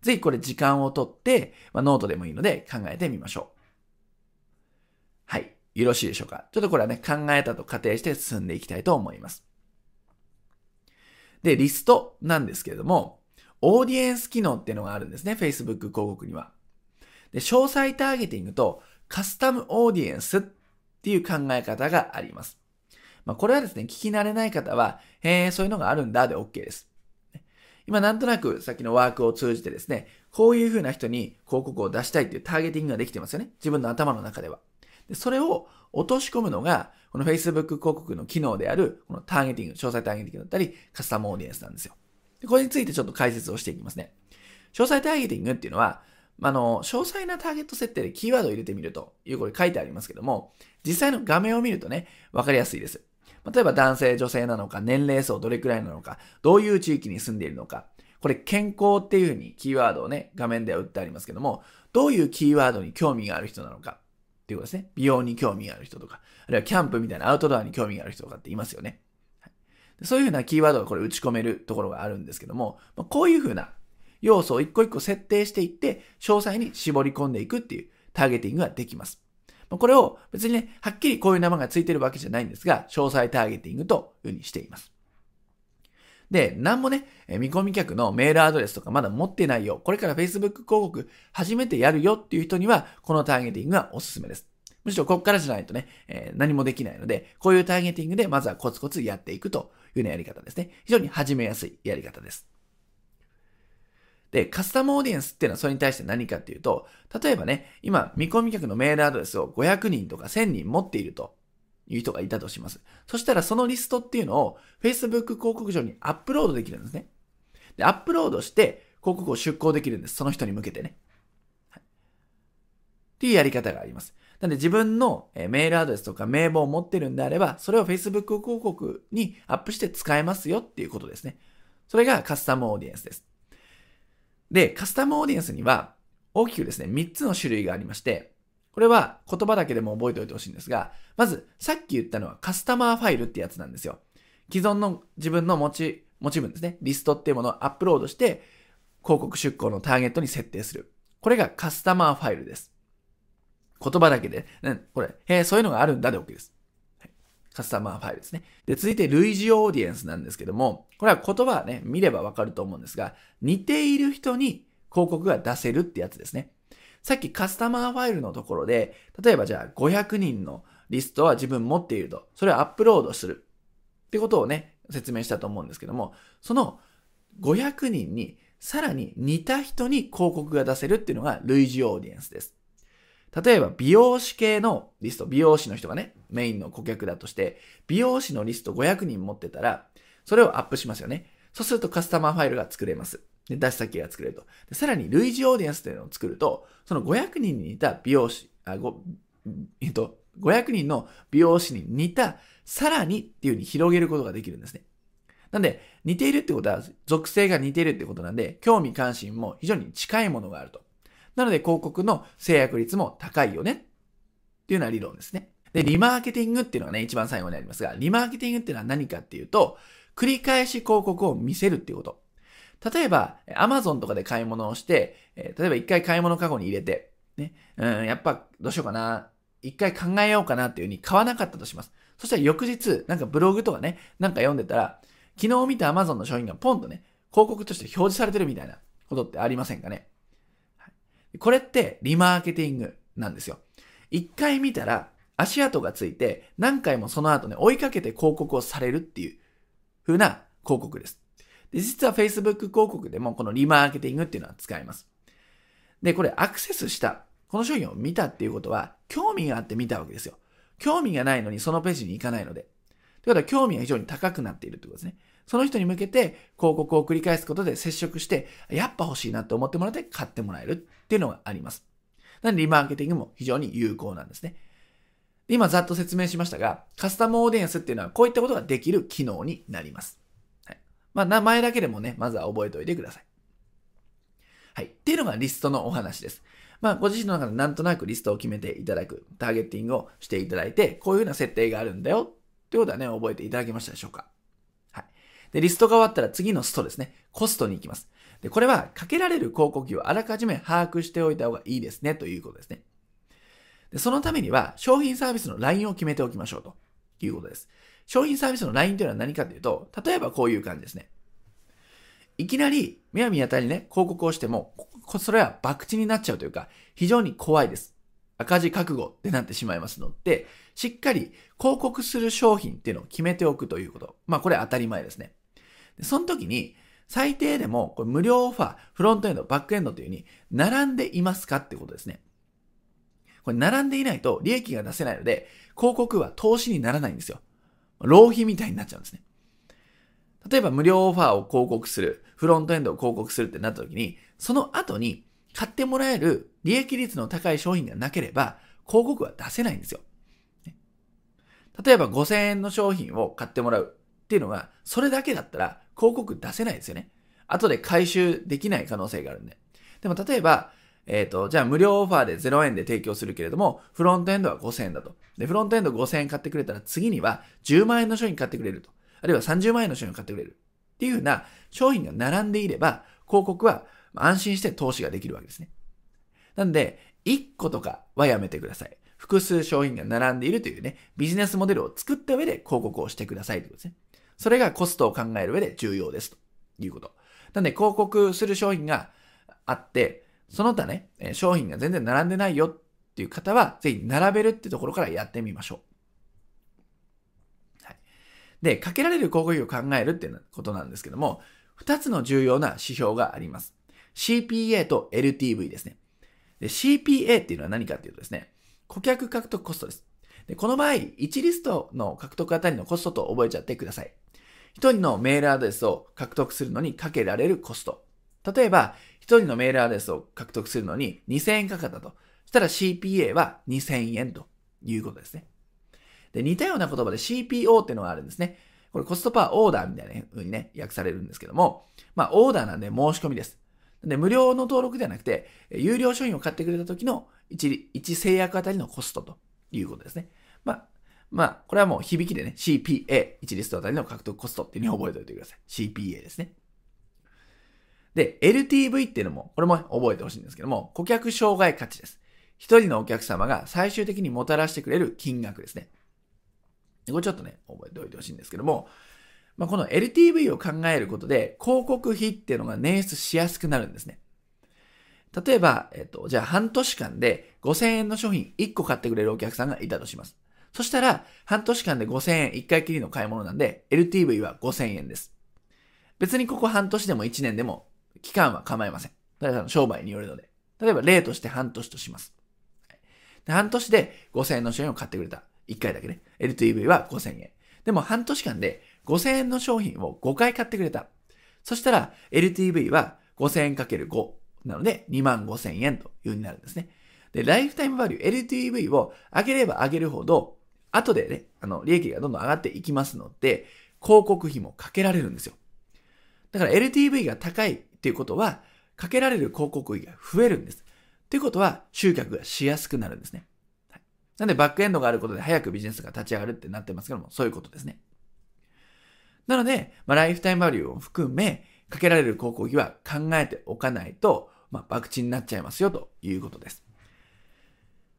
ぜひこれ時間をとって、まあ、ノートでもいいので考えてみましょう。はい。よろしいでしょうか？ちょっとこれはね、考えたと仮定して進んでいきたいと思います。で、リストなんですけれども、オーディエンス機能っていうのがあるんですね。Facebook 広告には。で、詳細ターゲティングとカスタムオーディエンスっていう考え方があります。まあ、これはですね、聞き慣れない方は、へえ、そういうのがあるんだで OK です。今なんとなくさっきのワークを通じてですね、こういう風な人に広告を出したいっていうターゲティングができてますよね。自分の頭の中では。でそれを落とし込むのが、この Facebook 広告の機能である、このターゲティング、詳細ターゲティングだったり、カスタムオーディエンスなんですよ。でこれについてちょっと解説をしていきますね。詳細ターゲティングっていうのは、あの、詳細なターゲット設定でキーワードを入れてみるというこれ書いてありますけども、実際の画面を見るとね、わかりやすいです。例えば男性、女性なのか、年齢層どれくらいなのか、どういう地域に住んでいるのか、これ健康っていうふうにキーワードをね、画面では打ってありますけども、どういうキーワードに興味がある人なのかっていうことですね。美容に興味がある人とか、あるいはキャンプみたいなアウトドアに興味がある人とかっていますよね。はい、そういうふうなキーワードがこれ打ち込めるところがあるんですけども、まこういうふうな要素を一個一個設定していって、詳細に絞り込んでいくっていうターゲティングができます。まこれを別にね、はっきりこういう名前がついてるわけじゃないんですが、詳細ターゲティングというふうにしています。で、なんもね、見込み客のメールアドレスとかまだ持ってないよ。これから Facebook 広告初めてやるよっていう人には、このターゲティングがおすすめです。むしろここからじゃないとね、えー、何もできないので、こういうターゲティングでまずはコツコツやっていくというようなやり方ですね。非常に始めやすいやり方です。で、カスタムオーディエンスっていうのはそれに対して何かっていうと、例えばね、今、見込み客のメールアドレスを500人とか1000人持っているという人がいたとします。そしたらそのリストっていうのを Facebook 広告上にアップロードできるんですね。で、アップロードして広告を出稿できるんです。その人に向けてね。はい、っていうやり方があります。なので自分のメールアドレスとか名簿を持ってるんであれば、それを Facebook 広告にアップして使えますよっていうことですね。それがカスタムオーディエンスです。で、カスタムオーディエンスには大きくですね、3つの種類がありまして、これは言葉だけでも覚えておいてほしいんですが、まず、さっき言ったのはカスタマーファイルってやつなんですよ。既存の自分の持ち、持ち分ですね。リストっていうものをアップロードして、広告出稿のターゲットに設定する。これがカスタマーファイルです。言葉だけで、ね、これ、へえ、そういうのがあるんだで OK です。カスタマーファイルですね。で、続いて類似オーディエンスなんですけども、これは言葉はね、見ればわかると思うんですが、似ている人に広告が出せるってやつですね。さっきカスタマーファイルのところで、例えばじゃあ500人のリストは自分持っていると。それをアップロードする。ってことをね、説明したと思うんですけども、その500人にさらに似た人に広告が出せるっていうのが類似オーディエンスです。例えば美容師系のリスト、美容師の人がね、メインの顧客だとして、美容師のリスト500人持ってたら、それをアップしますよね。そうするとカスタマーファイルが作れます。で、出し先が作れると。でさらに類似オーディエンスというのを作ると、その500人に似た美容師、あ、ご、えっと、500人の美容師に似た、さらにっていう風に広げることができるんですね。なんで、似ているってことは、属性が似ているってことなんで、興味関心も非常に近いものがあると。なので、広告の制約率も高いよね。っていうような理論ですね。で、リマーケティングっていうのがね、一番最後にありますが、リマーケティングっていうのは何かっていうと、繰り返し広告を見せるっていうこと。例えば、Amazon とかで買い物をして、え例えば一回買い物カゴに入れて、ね、うん、やっぱどうしようかな、一回考えようかなっていう風に買わなかったとします。そしたら翌日、なんかブログとかね、なんか読んでたら、昨日見た Amazon の商品がポンとね、広告として表示されてるみたいなことってありませんかね。これってリマーケティングなんですよ。一回見たら足跡がついて何回もその後ね、追いかけて広告をされるっていう風な広告です。で、実は Facebook 広告でもこのリマーケティングっていうのは使えます。で、これアクセスした、この商品を見たっていうことは、興味があって見たわけですよ。興味がないのにそのページに行かないので。ということは興味が非常に高くなっているということですね。その人に向けて広告を繰り返すことで接触して、やっぱ欲しいなと思ってもらって買ってもらえるっていうのがあります。なのでリマーケティングも非常に有効なんですね。今ざっと説明しましたが、カスタムオーディエンスっていうのはこういったことができる機能になります。はいまあ、名前だけでもね、まずは覚えておいてください。はい。っていうのがリストのお話です。まあ、ご自身の中でなんとなくリストを決めていただく、ターゲッティングをしていただいて、こういうふうな設定があるんだよってことはね、覚えていただけましたでしょうか。はい。で、リストが終わったら次のストですね。コストに行きます。で、これはかけられる広告費をあらかじめ把握しておいた方がいいですね、ということですね。で、そのためには商品サービスのラインを決めておきましょうということです。商品サービスの LINE というのは何かというと、例えばこういう感じですね。いきなり、むやみやたりね、広告をしても、それは博打になっちゃうというか、非常に怖いです。赤字覚悟ってなってしまいますので、しっかり広告する商品っていうのを決めておくということ。まあこれ当たり前ですね。その時に、最低でもこれ無料オファー、フロントエンド、バックエンドというふうに並んでいますかってことですね。これ並んでいないと利益が出せないので、広告は投資にならないんですよ。浪費みたいになっちゃうんですね。例えば無料オファーを広告する、フロントエンドを広告するってなった時に、その後に買ってもらえる利益率の高い商品がなければ、広告は出せないんですよ。例えば5000円の商品を買ってもらうっていうのが、それだけだったら広告出せないですよね。後で回収できない可能性があるんで。でも例えば、えっ、ー、と、じゃあ無料オファーで0円で提供するけれども、フロントエンドは5000円だと。で、フロントエンド5000円買ってくれたら次には10万円の商品買ってくれると。あるいは30万円の商品を買ってくれる。っていうふうな商品が並んでいれば、広告は安心して投資ができるわけですね。なんで、1個とかはやめてください。複数商品が並んでいるというね、ビジネスモデルを作った上で広告をしてくださいということですね。それがコストを考える上で重要ですということ。なんで、広告する商品があって、その他ね、商品が全然並んでないよっていう方は、ぜひ並べるってところからやってみましょう。はい。で、かけられる広告費を考えるっていうことなんですけども、二つの重要な指標があります。CPA と LTV ですね。で、CPA っていうのは何かっていうとですね、顧客獲得コストです。で、この場合、1リストの獲得あたりのコストと覚えちゃってください。1人のメールアドレスを獲得するのにかけられるコスト。例えば、1人のメールアドレスを獲得するのに2000円かかったと。そしたら CPA は2000円ということですね。で、似たような言葉で CPO っていうのがあるんですね。これコストパーオーダーみたいな風にね、訳されるんですけども、まあ、オーダーなんで申し込みです。で、無料の登録ではなくて、有料商品を買ってくれた時の 1, 1制約あたりのコストということですね。まあ、まあ、これはもう響きでね、CPA、1リストあたりの獲得コストっていうふうに覚えておいてください。CPA ですね。で、LTV っていうのも、これも覚えてほしいんですけども、顧客障害価値です。一人のお客様が最終的にもたらしてくれる金額ですね。これちょっとね、覚えておいてほしいんですけども、まあ、この LTV を考えることで、広告費っていうのが捻出しやすくなるんですね。例えば、えっと、じゃあ半年間で5000円の商品1個買ってくれるお客さんがいたとします。そしたら、半年間で5000円1回きりの買い物なんで、LTV は5000円です。別にここ半年でも1年でも、期間は構いません。だ商売によるので。例えば例として半年とします。で半年で5000円の商品を買ってくれた。1回だけね。LTV は5000円。でも半年間で5000円の商品を5回買ってくれた。そしたら LTV は5000円かける5なので2万5000円という風になるんですね。で、ライフタイムバリュー LTV を上げれば上げるほど、後でね、あの、利益がどんどん上がっていきますので、広告費もかけられるんですよ。だから LTV が高いっていうことは、かけられる広告費が増えるんです。ということは、集客がしやすくなるんですね。はい、なんで、バックエンドがあることで早くビジネスが立ち上がるってなってますけども、そういうことですね。なので、まあ、ライフタイムバリューを含め、かけられる広告費は考えておかないと、まあ、博打になっちゃいますよということです。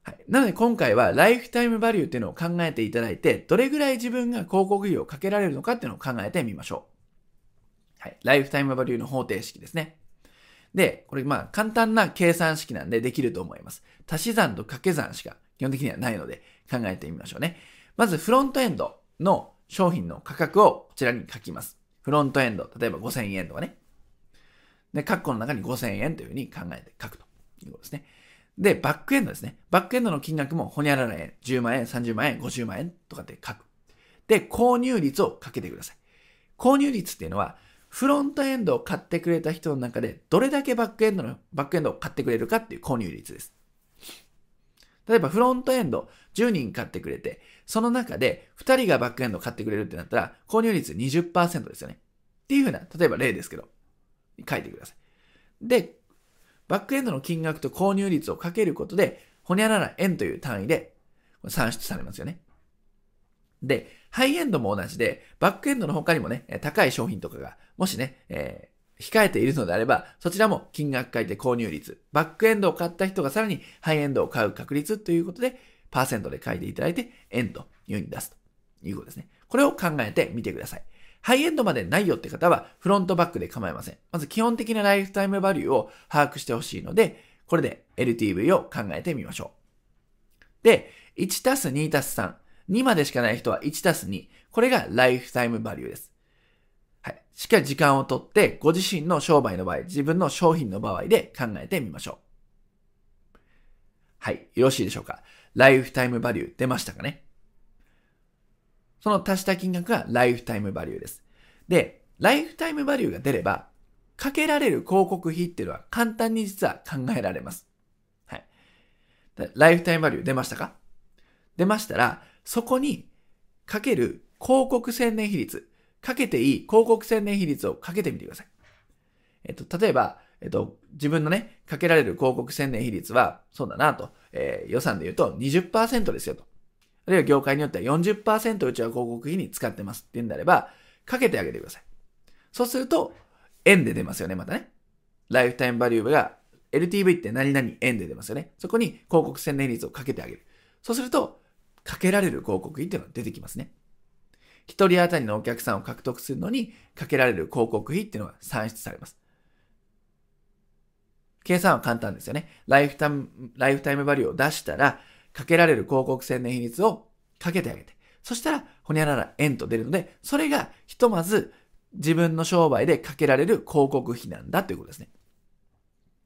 はい。なので今回はライフタイムバリューっていうのを考えていただいて、どれぐらい自分が広告費をかけられるのかっていうのを考えてみましょう。はい。ライフタイムバリューの方程式ですね。で、これまあ簡単な計算式なんでできると思います。足し算と掛け算しか基本的にはないので考えてみましょうね。まずフロントエンドの商品の価格をこちらに書きます。フロントエンド、例えば5000円とかね。で、括弧の中に5000円というふうに考えて書くということですね。で、バックエンドですね。バックエンドの金額もほにゃらら円、10万円、30万円、50万円とかって書く。で、購入率をかけてください。購入率っていうのは、フロントエンドを買ってくれた人の中で、どれだけバックエンドの、バックエンドを買ってくれるかっていう購入率です。例えば、フロントエンド10人買ってくれて、その中で2人がバックエンドを買ってくれるってなったら、購入率20%ですよね。っていうふうな、例えば例ですけど、書いてください。で、バックエンドの金額と購入率をかけることで、ほにゃらら円という単位で算出されますよね。で、ハイエンドも同じで、バックエンドの他にもね、高い商品とかが、もしね、えー、控えているのであれば、そちらも金額書いて購入率、バックエンドを買った人がさらにハイエンドを買う確率ということで、パーセントで書いていただいて、円というふうに出すということですね。これを考えてみてください。ハイエンドまでないよって方はフロントバックで構いません。まず基本的なライフタイムバリューを把握してほしいので、これで LTV を考えてみましょう。で、1たす2たす3。2までしかない人は1たす2。これがライフタイムバリューです。はい。しっかり時間をとって、ご自身の商売の場合、自分の商品の場合で考えてみましょう。はい。よろしいでしょうか。ライフタイムバリュー出ましたかね？その足した金額がライフタイムバリューです。で、ライフタイムバリューが出れば、かけられる広告費っていうのは簡単に実は考えられます。はい。ライフタイムバリュー出ましたか？出ましたら、そこにかける広告宣伝比率、かけていい広告宣伝比率をかけてみてください。えっと、例えば、えっと、自分のね、かけられる広告宣伝比率は、そうだなと、えー、予算で言うと20%ですよと。あるいは業界によっては40%うちは広告費に使ってますっていうんであれば、かけてあげてください。そうすると、円で出ますよね、またね。ライフタイムバリューが、LTV って何々円で出ますよね。そこに広告宣伝率をかけてあげる。そうすると、かけられる広告費っていうのが出てきますね。一人当たりのお客さんを獲得するのに、かけられる広告費っていうのが算出されます。計算は簡単ですよね。ライフタイム、ライフタイムバリューを出したら、かけられる広告宣伝比率をかけてあげて、そしたら、ほにゃらら円と出るので、それがひとまず自分の商売でかけられる広告費なんだということですね。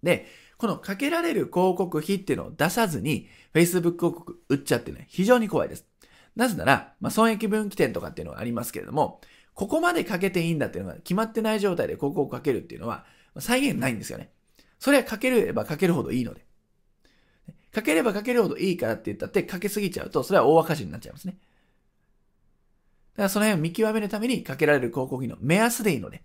で、このかけられる広告費っていうのを出さずに Facebook 広告売っちゃってね、非常に怖いです。なぜなら、まあ、損益分岐点とかっていうのがありますけれども、ここまでかけていいんだっていうのが決まってない状態で広告をかけるっていうのは、再現ないんですよね。それはかければかけるほどいいので。かければかけるほどいいからって言ったって、かけすぎちゃうと、それは大赤字になっちゃいますね。だからその辺を見極めるためにかけられる広告費の目安でいいので、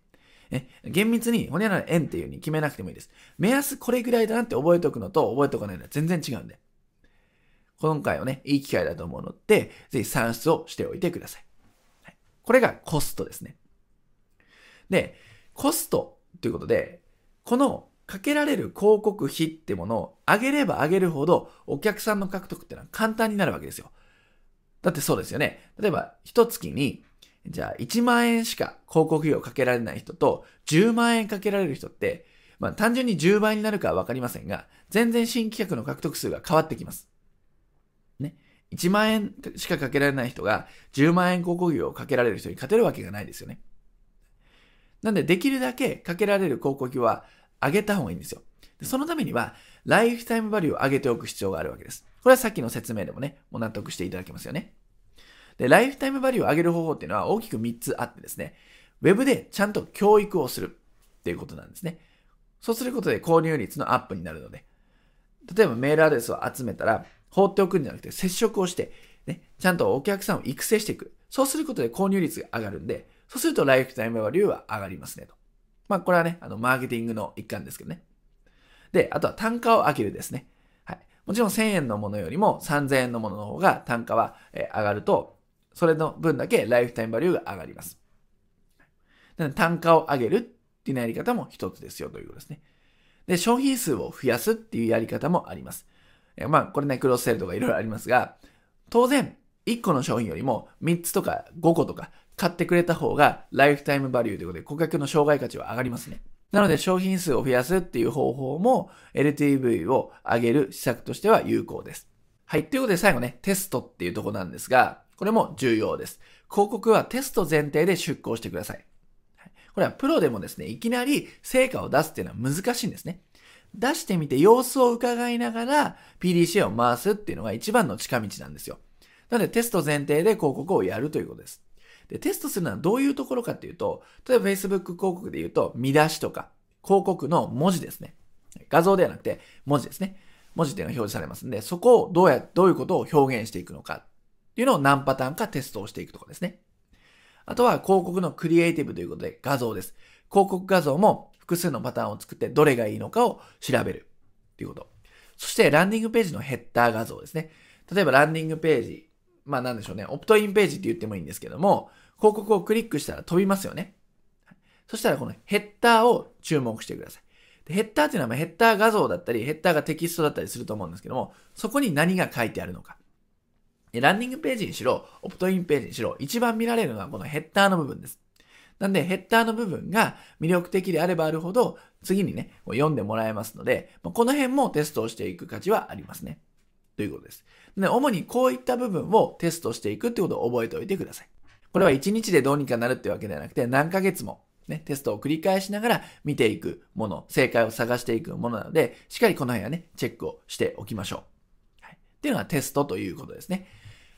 ね、厳密に、ほにゃらら円っていう風に決めなくてもいいです。目安これぐらいだなって覚えておくのと覚えておかないのは全然違うんで。今回はね、いい機会だと思うので、ぜひ算出をしておいてください。はい、これがコストですね。で、コストということで、このかけられる広告費ってものを上げれば上げるほどお客さんの獲得ってのは簡単になるわけですよ。だってそうですよね。例えば、一月に、じゃあ1万円しか広告費をかけられない人と10万円かけられる人って、まあ単純に10倍になるかはわかりませんが、全然新規客の獲得数が変わってきます。ね。1万円しかかけられない人が10万円広告費をかけられる人に勝てるわけがないですよね。なんでできるだけかけられる広告費は上げた方がいいんですよ。でそのためには、ライフタイムバリューを上げておく必要があるわけです。これはさっきの説明でもね、もう納得していただけますよね。で、ライフタイムバリューを上げる方法っていうのは大きく3つあってですね、ウェブでちゃんと教育をするっていうことなんですね。そうすることで購入率のアップになるので、例えばメールアドレスを集めたら、放っておくんじゃなくて接触をして、ね、ちゃんとお客さんを育成していく。そうすることで購入率が上がるんで、そうするとライフタイムバリューは上がりますねと。まあ、これはね、あの、マーケティングの一環ですけどね。で、あとは単価を上げるですね。はい。もちろん1000円のものよりも3000円のものの方が単価は、上がると、それの分だけライフタイムバリューが上がります。単価を上げるっていうやり方も一つですよということですね。で、商品数を増やすっていうやり方もあります。えまあ、これね、クロスセールとかいろいろありますが、当然、1個の商品よりも3つとか5個とか買ってくれた方がライフタイムバリューということで顧客の障害価値は上がりますね。なので商品数を増やすっていう方法も LTV を上げる施策としては有効です。はい。ということで最後ね、テストっていうとこなんですが、これも重要です。広告はテスト前提で出稿してください。これはプロでもですね、いきなり成果を出すっていうのは難しいんですね。出してみて様子を伺いながら PDCA を回すっていうのが一番の近道なんですよ。なのでテスト前提で広告をやるということです。で、テストするのはどういうところかっていうと、例えば Facebook 広告で言うと、見出しとか、広告の文字ですね。画像ではなくて、文字ですね。文字っていうのが表示されますんで、そこをどうや、どういうことを表現していくのかっていうのを何パターンかテストをしていくとかですね。あとは広告のクリエイティブということで画像です。広告画像も複数のパターンを作ってどれがいいのかを調べるっていうこと。そしてランディングページのヘッダー画像ですね。例えばランディングページまあなんでしょうね、オプトインページって言ってもいいんですけども、広告をクリックしたら飛びますよね。そしたらこのヘッダーを注目してください。ヘッダーっていうのはヘッダー画像だったり、ヘッダーがテキストだったりすると思うんですけども、そこに何が書いてあるのか。ランディングページにしろ、オプトインページにしろ、一番見られるのはこのヘッダーの部分です。なんで、ヘッダーの部分が魅力的であればあるほど、次にね、読んでもらえますので、この辺もテストをしていく価値はありますね。ということです。で、主にこういった部分をテストしていくってことを覚えておいてください。これは1日でどうにかなるってわけではなくて、何ヶ月もね、テストを繰り返しながら見ていくもの、正解を探していくものなので、しっかりこの辺はね、チェックをしておきましょう。はい。っていうのはテストということですね。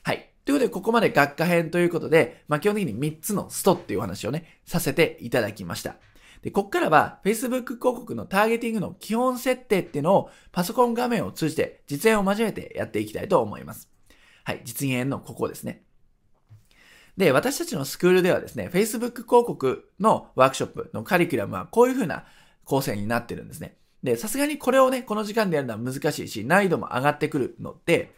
はい。ということで、ここまで学科編ということで、まあ、基本的に3つのストっていうお話をね、させていただきました。で、こっからは Facebook 広告のターゲティングの基本設定っていうのをパソコン画面を通じて実演を交えてやっていきたいと思います。はい、実演のここですね。で、私たちのスクールではですね、Facebook 広告のワークショップのカリキュラムはこういう風な構成になってるんですね。で、さすがにこれをね、この時間でやるのは難しいし、難易度も上がってくるので、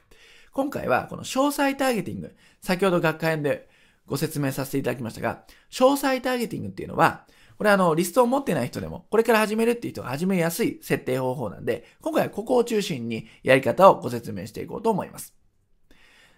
今回はこの詳細ターゲティング、先ほど学会でご説明させていただきましたが、詳細ターゲティングっていうのは、これあの、リストを持ってない人でも、これから始めるっていう人が始めやすい設定方法なんで、今回はここを中心にやり方をご説明していこうと思います。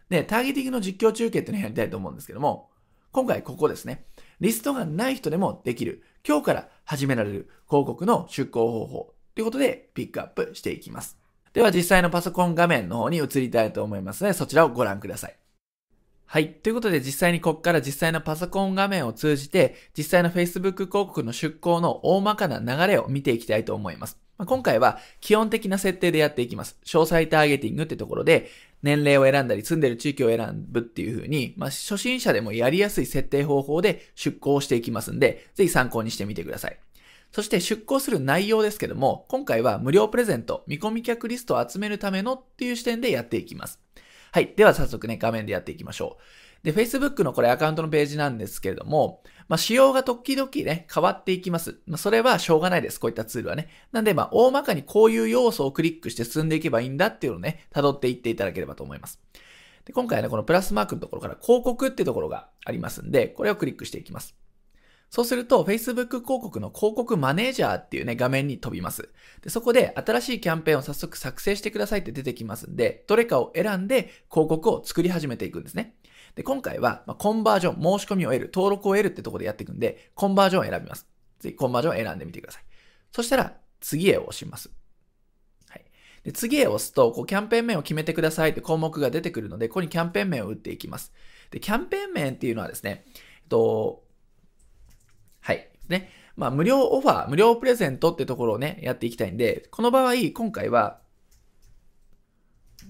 で、ターゲティングの実況中継っていうのをやりたいと思うんですけども、今回ここですね。リストがない人でもできる、今日から始められる広告の出稿方法ということでピックアップしていきます。では実際のパソコン画面の方に移りたいと思いますので、そちらをご覧ください。はい。ということで実際にここから実際のパソコン画面を通じて、実際の Facebook 広告の出稿の大まかな流れを見ていきたいと思います。ま今回は基本的な設定でやっていきます。詳細ターゲティングってところで、年齢を選んだり、住んでる地域を選ぶっていう風に、まあ、初心者でもやりやすい設定方法で出稿していきますんで、ぜひ参考にしてみてください。そして出稿する内容ですけども、今回は無料プレゼント、見込み客リストを集めるためのっていう視点でやっていきます。はい。では早速ね、画面でやっていきましょう。で、Facebook のこれアカウントのページなんですけれども、まあ、仕様が時々ね、変わっていきます。まあ、それはしょうがないです。こういったツールはね。なんで、まあ、大まかにこういう要素をクリックして進んでいけばいいんだっていうのをね、辿っていっていただければと思います。で今回はね、このプラスマークのところから広告っていうところがありますんで、これをクリックしていきます。そうすると、Facebook 広告の広告マネージャーっていうね、画面に飛びます。でそこで、新しいキャンペーンを早速作成してくださいって出てきますんで、どれかを選んで広告を作り始めていくんですね。で、今回は、ま、コンバージョン、申し込みを得る、登録を得るってところでやっていくんで、コンバージョンを選びます。ぜひ、コンバージョンを選んでみてください。そしたら、次へ押します。はい。で、次へ押すと、こう、キャンペーン名を決めてくださいって項目が出てくるので、ここにキャンペーン名を打っていきます。で、キャンペーン名っていうのはですね、えっと、はい。ね。まあ、無料オファー、無料プレゼントってところをね、やっていきたいんで、この場合、今回は、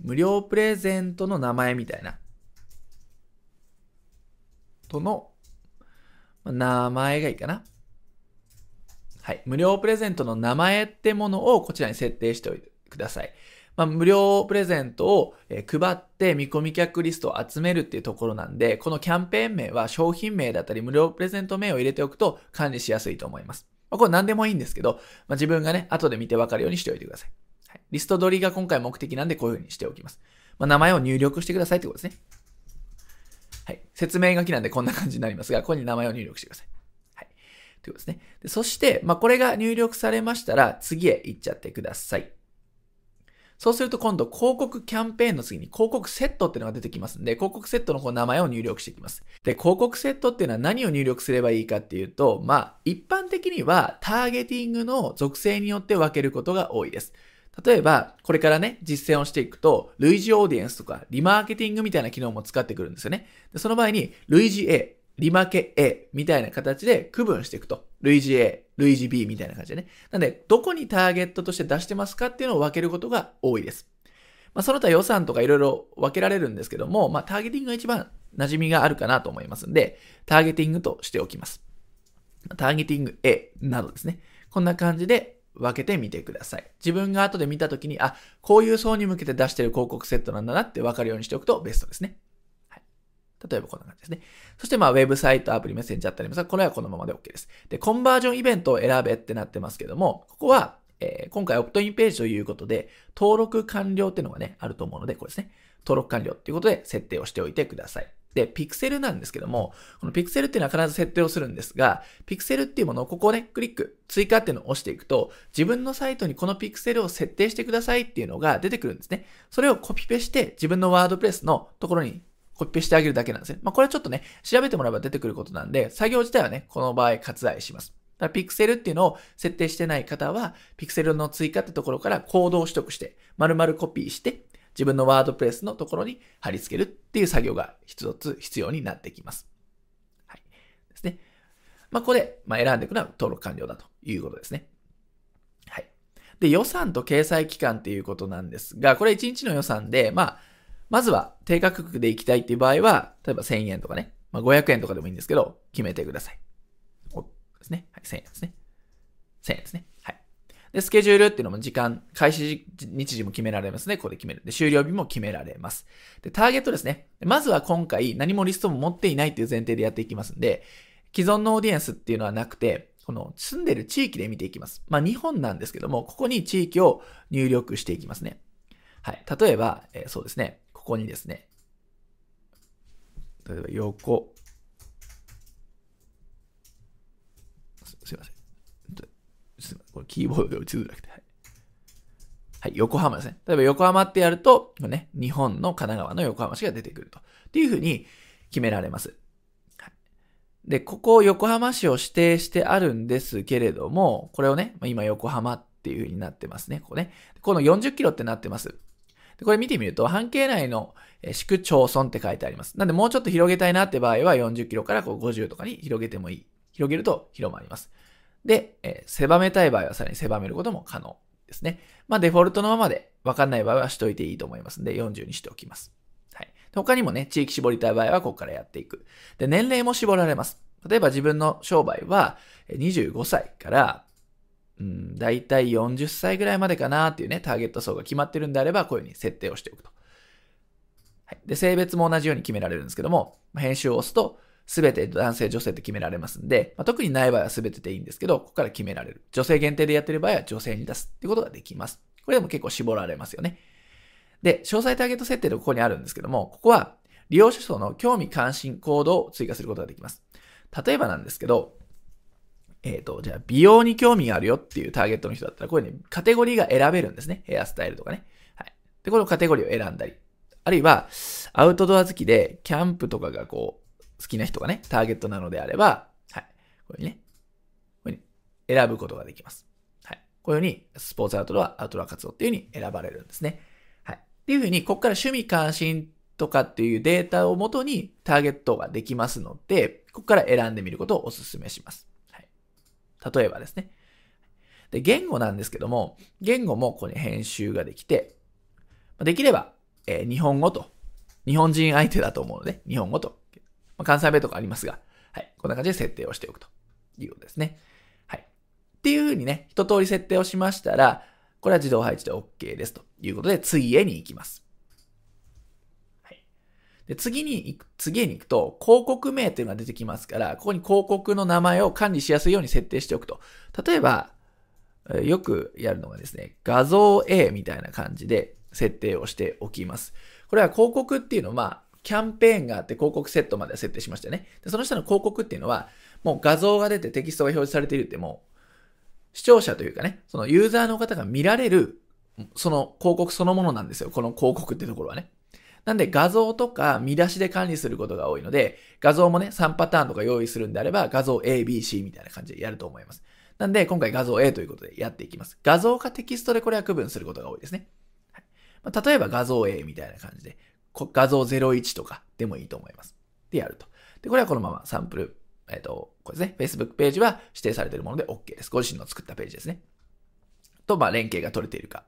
無料プレゼントの名前みたいな、との、名前がいいかな。はい。無料プレゼントの名前ってものをこちらに設定しておいてください。まあ、無料プレゼントを、え配って見込み客リストを集めるっていうところなんで、このキャンペーン名は商品名だったり無料プレゼント名を入れておくと管理しやすいと思います。まあ、これ何でもいいんですけど、まあ、自分がね、後で見てわかるようにしておいてください。はい、リスト取りが今回目的なんでこういう風にしておきます。まあ、名前を入力してくださいってことですね。はい。説明書きなんでこんな感じになりますが、ここに名前を入力してください。はい。ということですね。でそして、まあ、これが入力されましたら、次へ行っちゃってください。そうすると今度広告キャンペーンの次に広告セットっていうのが出てきますんで、広告セットのこの名前を入力していきます。で、広告セットっていうのは何を入力すればいいかっていうと、まあ、一般的にはターゲティングの属性によって分けることが多いです。例えば、これからね、実践をしていくと、類似オーディエンスとか、リマーケティングみたいな機能も使ってくるんですよね。でその場合に、類似 A、リマケ A みたいな形で区分していくと。類似 A、類似 B みたいな感じでね。なんで、どこにターゲットとして出してますかっていうのを分けることが多いです。まあ、その他予算とかいろいろ分けられるんですけども、まあ、ターゲティングが一番馴染みがあるかなと思いますんで、ターゲティングとしておきます。ターゲティング A などですね。こんな感じで分けてみてください。自分が後で見たときに、あ、こういう層に向けて出してる広告セットなんだなって分かるようにしておくとベストですね。例えばこんな感じですね。そしてまあ、ウェブサイト、アプリ、メッセンジャーってありますが、これはこのままで OK です。で、コンバージョンイベントを選べってなってますけども、ここは、えー、今回オプトインページということで、登録完了っていうのがね、あると思うので、これですね。登録完了っていうことで設定をしておいてください。で、ピクセルなんですけども、このピクセルっていうのは必ず設定をするんですが、ピクセルっていうものをここをね、クリック、追加っていうのを押していくと、自分のサイトにこのピクセルを設定してくださいっていうのが出てくるんですね。それをコピペして自分のワードプレスのところにコピペしてあげるだけなんですね。まあ、これはちょっとね、調べてもらえば出てくることなんで、作業自体はね、この場合割愛します。だピクセルっていうのを設定してない方は、ピクセルの追加ってところからコードを取得して、丸々コピーして、自分のワードプレスのところに貼り付けるっていう作業が一つ必要になってきます。はい。ですね。まあ、ここで、ま、選んでいくのは登録完了だということですね。はい。で、予算と掲載期間っていうことなんですが、これ1日の予算で、まあ、まずは低価格で行きたいっていう場合は、例えば1000円とかね、まあ、500円とかでもいいんですけど、決めてください。おですね。はい、1000円ですね。1000円ですね。はい。で、スケジュールっていうのも時間、開始日時も決められますね。ここで決める。で、終了日も決められます。で、ターゲットですね。まずは今回何もリストも持っていないっていう前提でやっていきますんで、既存のオーディエンスっていうのはなくて、この住んでる地域で見ていきます。まあ日本なんですけども、ここに地域を入力していきますね。はい。例えば、えー、そうですね。ここにですね。例えば横。すいません。すいません。これキーボードで打ちづらくて。はい。はい、横浜ですね。例えば横浜ってやると、ね、日本の神奈川の横浜市が出てくると。っていうふうに決められます。で、ここ横浜市を指定してあるんですけれども、これをね、今横浜っていう風になってますね。ここね。この40キロってなってます。でこれ見てみると、半径内の市区町村って書いてあります。なんでもうちょっと広げたいなって場合は40キロからこう50とかに広げてもいい。広げると広まります。で、えー、狭めたい場合はさらに狭めることも可能ですね。まあデフォルトのままでわかんない場合はしといていいと思いますんで40にしておきます。はい他にもね、地域絞りたい場合はここからやっていく。で、年齢も絞られます。例えば自分の商売は25歳から、うん、だいたい40歳ぐらいまでかなっていうね、ターゲット層が決まってるんであれば、こういうふうに設定をしておくと。はい。で、性別も同じように決められるんですけども、編集を押すと、すべて男性、女性って決められますんで、まあ、特にない場合はすべてでいいんですけど、ここから決められる。女性限定でやってる場合は女性に出すってことができます。これでも結構絞られますよね。で、詳細ターゲット設定でここにあるんですけども、ここは利用者層の興味関心コードを追加することができます。例えばなんですけど、えっ、ー、と、じゃあ美容に興味があるよっていうターゲットの人だったら、こういうね、カテゴリーが選べるんですね。ヘアスタイルとかね。はい。で、このカテゴリーを選んだり。あるいは、アウトドア好きで、キャンプとかがこう、好きな人がね、ターゲットなのであれば、はい。こういうね、こういうに選ぶことができます。はい。こういうふうに、スポーツアウトドア、アウトドア活動っていうふうに選ばれるんですね。はいっていうふうに、ここから趣味関心とかっていうデータをもとにターゲットができますので、ここから選んでみることをお勧めします。例えばですね。で、言語なんですけども、言語もここに編集ができて、できれば、えー、日本語と、日本人相手だと思うので、日本語と、まあ、関西弁とかありますが、はい、こんな感じで設定をしておくということですね。はい。っていうふうにね、一通り設定をしましたら、これは自動配置で OK ですということで、次へに行きます。で、次に行く、次へに行くと、広告名っていうのが出てきますから、ここに広告の名前を管理しやすいように設定しておくと。例えば、よくやるのがですね、画像 A みたいな感じで設定をしておきます。これは広告っていうのは、キャンペーンがあって広告セットまで設定しましたよね。でその下の広告っていうのは、もう画像が出てテキストが表示されているってもう視聴者というかね、そのユーザーの方が見られる、その広告そのものなんですよ。この広告ってところはね。なんで画像とか見出しで管理することが多いので、画像もね、3パターンとか用意するんであれば、画像 A、B、C みたいな感じでやると思います。なんで、今回画像 A ということでやっていきます。画像かテキストでこれは区分することが多いですね。はいま、例えば画像 A みたいな感じで、画像01とかでもいいと思います。で、やると。で、これはこのままサンプルえっ、ー、と、これですね。Facebook ページは指定されているもので OK です。ご自身の作ったページですね。と、まあ、連携が取れているか。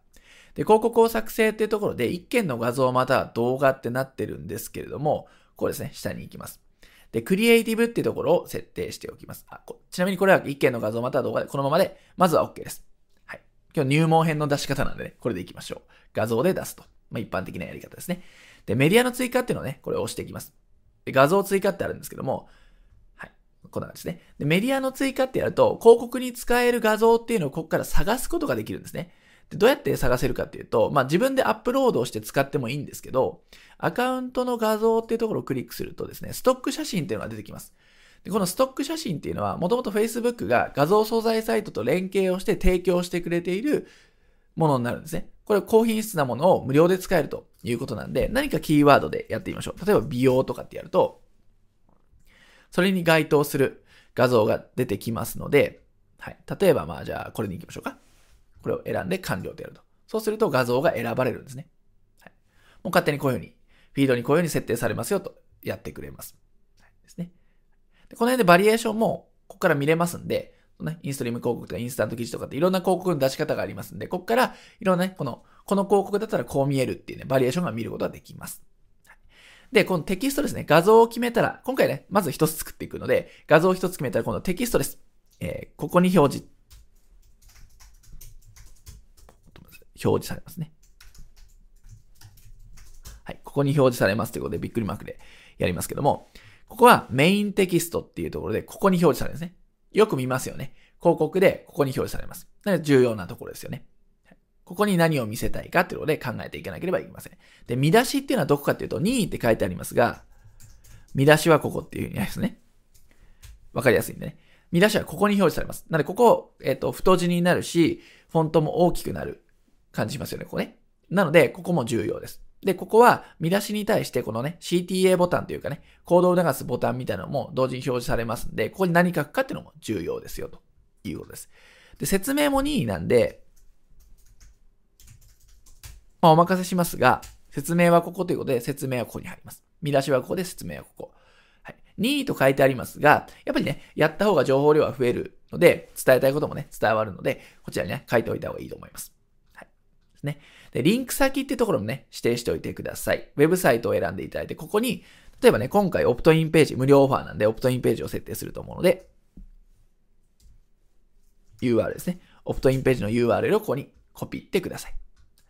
で、広告を作成っていうところで、一件の画像または動画ってなってるんですけれども、こうですね、下に行きます。で、クリエイティブっていうところを設定しておきます。あちなみにこれは一件の画像または動画で、このままで、まずは OK です。はい。今日入門編の出し方なんでね、これでいきましょう。画像で出すと。まあ、一般的なやり方ですね。で、メディアの追加っていうのをね、これを押していきます。で画像追加ってあるんですけども、はいこんな感じですね。で、メディアの追加ってやると、広告に使える画像っていうのをここから探すことができるんですね。でどうやって探せるかっていうと、まあ自分でアップロードをして使ってもいいんですけど、アカウントの画像っていうところをクリックするとですね、ストック写真っていうのが出てきます。でこのストック写真っていうのは、もともと Facebook が画像素材サイトと連携をして提供してくれているものになるんですね。これ高品質なものを無料で使えるということなんで、何かキーワードでやってみましょう。例えば美容とかってやると、それに該当する画像が出てきますので、はい。例えば、まあ、じゃあ、これに行きましょうか。これを選んで完了とやると。そうすると画像が選ばれるんですね。はい。もう勝手にこういうふうに、フィードにこういうふうに設定されますよとやってくれます。はい、ですね。でこの辺でバリエーションも、ここから見れますんで、ね、インストリーム広告とかインスタント記事とかっていろんな広告の出し方がありますんで、ここからいろんなね、この、この広告だったらこう見えるっていうね、バリエーションが見ることができます。で、このテキストですね、画像を決めたら、今回ね、まず一つ作っていくので、画像を一つ決めたら、このテキストです。えー、ここに表示。表示されますね。はい。ここに表示されますということで、びっくりマークでやりますけども、ここはメインテキストっていうところで、ここに表示されるんですね。よく見ますよね。広告でここに表示されます。重要なところですよね。ここに何を見せたいかっていうので考えていかなければいけません。で、見出しっていうのはどこかっていうと、任意って書いてありますが、見出しはここっていうふうにありますね。わかりやすいんでね。見出しはここに表示されます。なので、ここ、えっ、ー、と、太字になるし、フォントも大きくなる感じしますよね、ここね。なので、ここも重要です。で、ここは見出しに対してこのね、CTA ボタンというかね、コードを流すボタンみたいなのも同時に表示されますんで、ここに何書くかっていうのも重要ですよ、ということです。で、説明も任意なんで、まあ、お任せしますが、説明はここということで、説明はここに入ります。見出しはここで、説明はここ。はい。任意と書いてありますが、やっぱりね、やった方が情報量は増えるので、伝えたいこともね、伝わるので、こちらにね、書いておいた方がいいと思います。ね。で、リンク先ってところもね、指定しておいてください。ウェブサイトを選んでいただいて、ここに、例えばね、今回オプトインページ、無料オファーなんで、オプトインページを設定すると思うので、URL ですね。オプトインページの URL をここにコピーってください。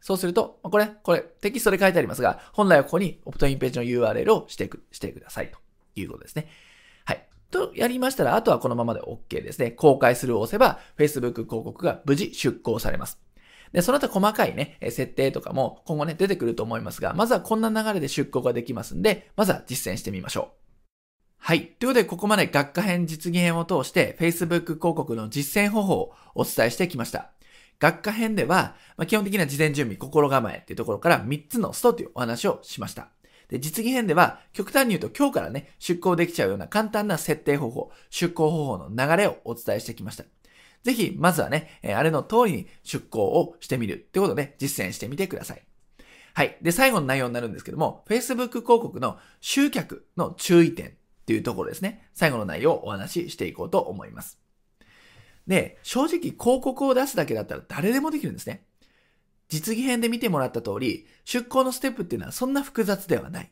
そうすると、これ、これ、テキストで書いてありますが、本来はここにオプトインページの URL をしてく、してくださいということですね。はい。と、やりましたら、あとはこのままで OK ですね。公開するを押せば、Facebook 広告が無事出稿されます。で、その他細かいね、設定とかも今後ね、出てくると思いますが、まずはこんな流れで出稿ができますんで、まずは実践してみましょう。はい。ということで、ここまで学科編実技編を通して Facebook 広告の実践方法をお伝えしてきました。学科編では、まあ、基本的な事前準備、心構えっていうところから3つのストというお話をしました。で、実技編では、極端に言うと今日からね、出向できちゃうような簡単な設定方法、出向方法の流れをお伝えしてきました。ぜひ、まずはね、あれの通りに出向をしてみるってことで実践してみてください。はい。で、最後の内容になるんですけども、Facebook 広告の集客の注意点っていうところですね。最後の内容をお話ししていこうと思います。で、正直広告を出すだけだったら誰でもできるんですね。実技編で見てもらった通り、出向のステップっていうのはそんな複雑ではない。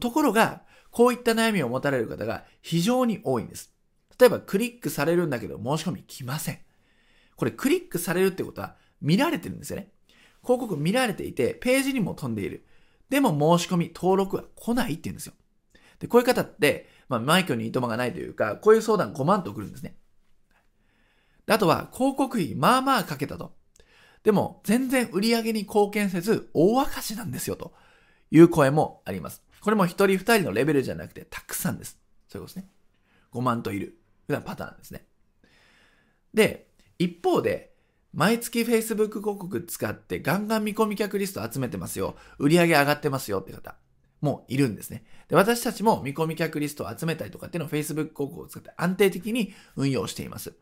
ところが、こういった悩みを持たれる方が非常に多いんです。例えばクリックされるんだけど申し込み来ません。これクリックされるってことは見られてるんですよね。広告見られていて、ページにも飛んでいる。でも申し込み、登録は来ないって言うんですよ。で、こういう方って、まあ、マイクにいとまがないというか、こういう相談5万と送るんですね。あとは、広告費まあまあかけたと。でも、全然売り上げに貢献せず、大赤字なんですよ、という声もあります。これも一人二人のレベルじゃなくて、たくさんです。そういうことですね。5万といる。普段パターンですね。で、一方で、毎月 Facebook 広告使ってガンガン見込み客リスト集めてますよ。売り上げ上がってますよって方もいるんですね。で、私たちも見込み客リストを集めたりとかっていうのを Facebook 広告を使って安定的に運用しています。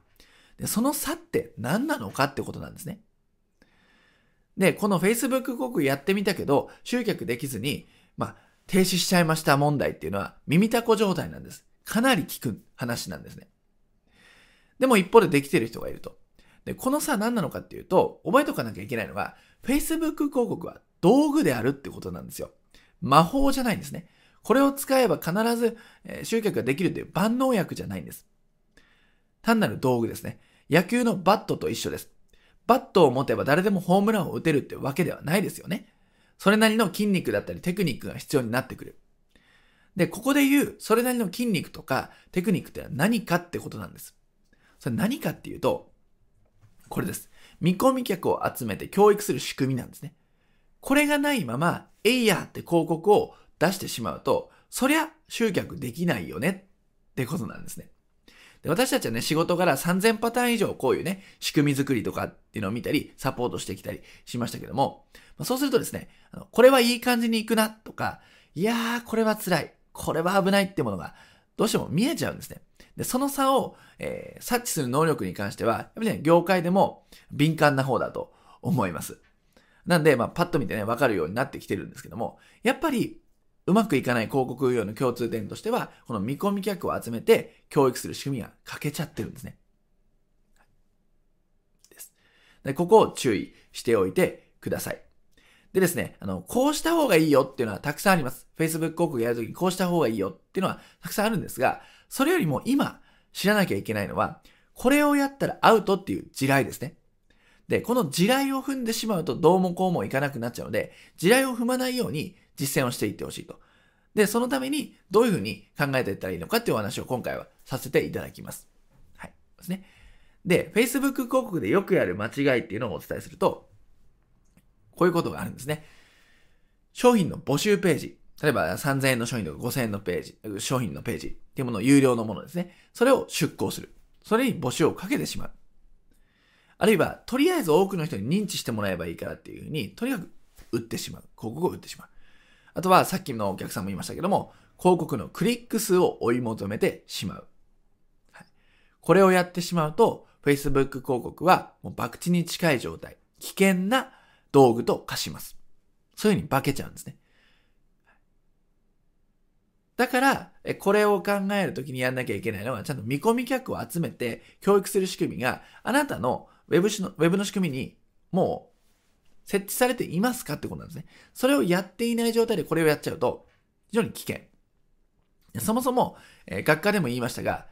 で、その差って何なのかってことなんですね。で、この Facebook 広告やってみたけど、集客できずに、まあ、停止しちゃいました問題っていうのは耳たこ状態なんです。かなり効く話なんですね。でも一方でできてる人がいると。で、この差何なのかっていうと、覚えとかなきゃいけないのが、Facebook 広告は道具であるってことなんですよ。魔法じゃないんですね。これを使えば必ず集客ができるという万能薬じゃないんです。単なる道具ですね。野球のバットと一緒です。バットを持てば誰でもホームランを打てるってわけではないですよね。それなりの筋肉だったりテクニックが必要になってくる。で、ここで言う、それなりの筋肉とかテクニックって何かってことなんです。それ何かっていうと、これです。見込み客を集めて教育する仕組みなんですね。これがないまま、エイヤーって広告を出してしまうと、そりゃ集客できないよねってことなんですね。で私たちはね、仕事から3000パターン以上こういうね、仕組み作りとかっていうのを見たり、サポートしてきたりしましたけども、ま、そうするとですね、あのこれはいい感じにいくなとか、いやー、これは辛い、これは危ないってものが、どうしても見えちゃうんですね。で、その差を、えー、察知する能力に関しては、やっぱりね、業界でも敏感な方だと思います。なんで、まあ、パッと見てね、わかるようになってきてるんですけども、やっぱり、うまくいかない広告業の共通点としては、この見込み客を集めて教育する仕組みが欠けちゃってるんですね。です。でここを注意しておいてください。でですね、あの、こうした方がいいよっていうのはたくさんあります。Facebook 広告やるときにこうした方がいいよっていうのはたくさんあるんですが、それよりも今知らなきゃいけないのは、これをやったらアウトっていう地雷ですね。で、この地雷を踏んでしまうとどうもこうもいかなくなっちゃうので、地雷を踏まないように実践をしていってほしいと。で、そのためにどういうふうに考えていったらいいのかっていうお話を今回はさせていただきます。はい。ですね。で、Facebook 広告でよくやる間違いっていうのをお伝えすると、こういうことがあるんですね。商品の募集ページ。例えば3000円の商品とか5000円のページ、商品のページっていうものを有料のものですね。それを出稿する。それに募集をかけてしまう。あるいは、とりあえず多くの人に認知してもらえばいいからっていうふうに、とにかく売ってしまう。広告を売ってしまう。あとは、さっきのお客さんも言いましたけども、広告のクリック数を追い求めてしまう。はい、これをやってしまうと、Facebook 広告はもう博打に近い状態、危険な道具と化します。そういうふうに化けちゃうんですね。だから、これを考えるときにやんなきゃいけないのは、ちゃんと見込み客を集めて教育する仕組みがあなたのウェブの、ウェブの仕組みにもう設置されていますかってことなんですね。それをやっていない状態でこれをやっちゃうと、非常に危険。そもそも、えー、学科でも言いましたが、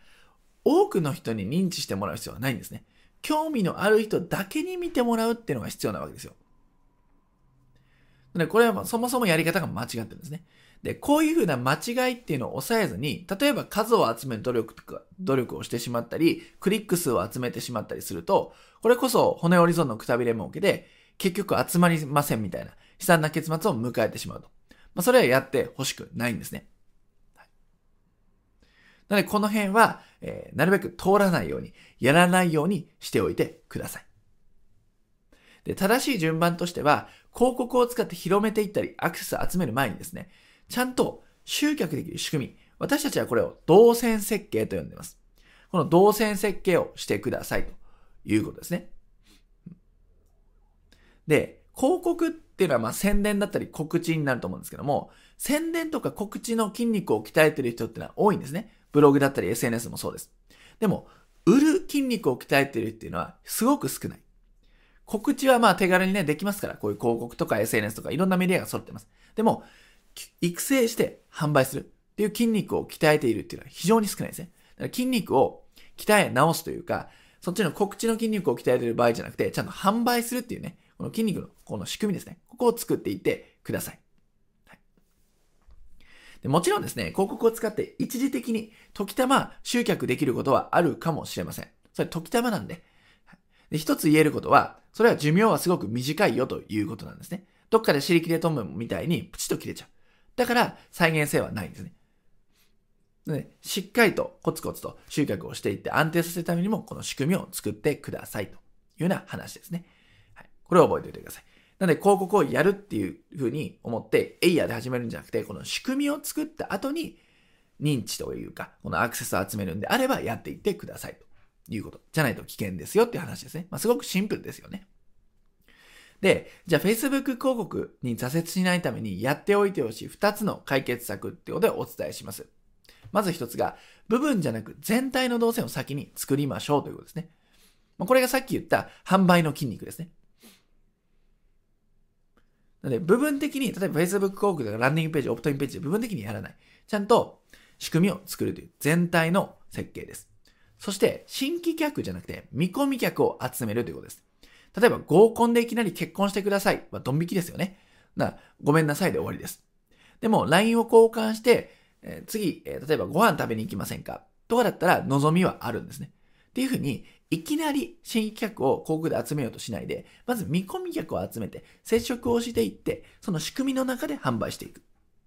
多くの人に認知してもらう必要はないんですね。興味のある人だけに見てもらうっていうのが必要なわけですよ。でこれはそもそもやり方が間違ってるんですね。で、こういうふうな間違いっていうのを抑えずに、例えば数を集める努力とか、努力をしてしまったり、クリック数を集めてしまったりすると、これこそ骨折り損のくたびれ儲けで、結局集まりませんみたいな悲惨な結末を迎えてしまうと。まあ、それはやってほしくないんですね。はい、なので、この辺は、えー、なるべく通らないように、やらないようにしておいてください。で、正しい順番としては、広告を使って広めていったり、アクセス集める前にですね、ちゃんと集客できる仕組み。私たちはこれを動線設計と呼んでいます。この動線設計をしてくださいということですね。で、広告っていうのはま宣伝だったり告知になると思うんですけども、宣伝とか告知の筋肉を鍛えてる人ってのは多いんですね。ブログだったり SNS もそうです。でも、売る筋肉を鍛えてるっていうのはすごく少ない。告知はまあ手軽にね、できますから、こういう広告とか SNS とかいろんなメディアが揃ってます。でも、育成して販売するっていう筋肉を鍛えているっていうのは非常に少ないですね。だから筋肉を鍛え直すというか、そっちの告知の筋肉を鍛えてる場合じゃなくて、ちゃんと販売するっていうね、この筋肉のこの仕組みですね。ここを作っていってください。はい、でもちろんですね、広告を使って一時的に時たま集客できることはあるかもしれません。それ時たまなんで。で一つ言えることは、それは寿命はすごく短いよということなんですね。どっかで尻切れトムみたいにプチッと切れちゃう。だから再現性はないんですね。でしっかりとコツコツと集客をしていって安定させるためにもこの仕組みを作ってくださいというような話ですね。はい、これを覚えておいてください。なので広告をやるっていうふうに思ってエイヤーで始めるんじゃなくてこの仕組みを作った後に認知というかこのアクセスを集めるんであればやっていってくださいということ。じゃないと危険ですよっていう話ですね。まあ、すごくシンプルですよね。で、じゃあ Facebook 広告に挫折しないためにやっておいてほしい2つの解決策ってことでお伝えします。まず1つが、部分じゃなく全体の動線を先に作りましょうということですね。これがさっき言った販売の筋肉ですね。なので、部分的に、例えば Facebook 広告とかランディングページ、オプトインページで部分的にやらない。ちゃんと仕組みを作るという全体の設計です。そして、新規客じゃなくて、見込み客を集めるということです。例えば合コンでいきなり結婚してくださいはドン引きですよね。な、ごめんなさいで終わりです。でも LINE を交換して、えー、次、えー、例えばご飯食べに行きませんかとかだったら望みはあるんですね。っていうふうに、いきなり新規客を広告で集めようとしないで、まず見込み客を集めて、接触をしていって、その仕組みの中で販売していく。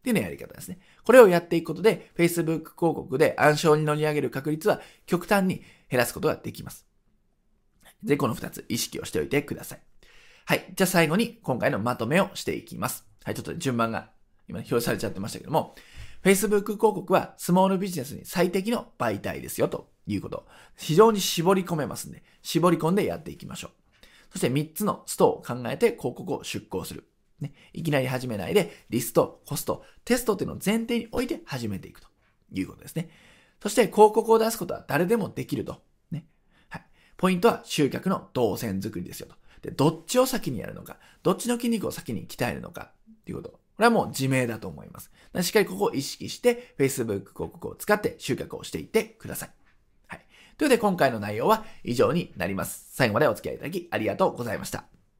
っていうのやり方ですね。これをやっていくことで、Facebook 広告で暗証に乗り上げる確率は極端に減らすことができます。ぜひこの2つ意識をしておいてください。はい。じゃあ最後に今回のまとめをしていきます。はい。ちょっと順番が今表示されちゃってましたけども、Facebook 広告はスモールビジネスに最適の媒体ですよということ。非常に絞り込めますんで、絞り込んでやっていきましょう。そして3つのストを考えて広告を出稿する。ね、いきなり始めないで、リスト、コスト、テストっていうのを前提に置いて始めていくということですね。そして広告を出すことは誰でもできると。ね。はい。ポイントは集客の動線作りですよと。で、どっちを先にやるのか、どっちの筋肉を先に鍛えるのかっていうこと。これはもう自明だと思います。しっかりここを意識して Facebook 広告を使って集客をしていってください。はい。ということで今回の内容は以上になります。最後までお付き合いいただきありがとうございました。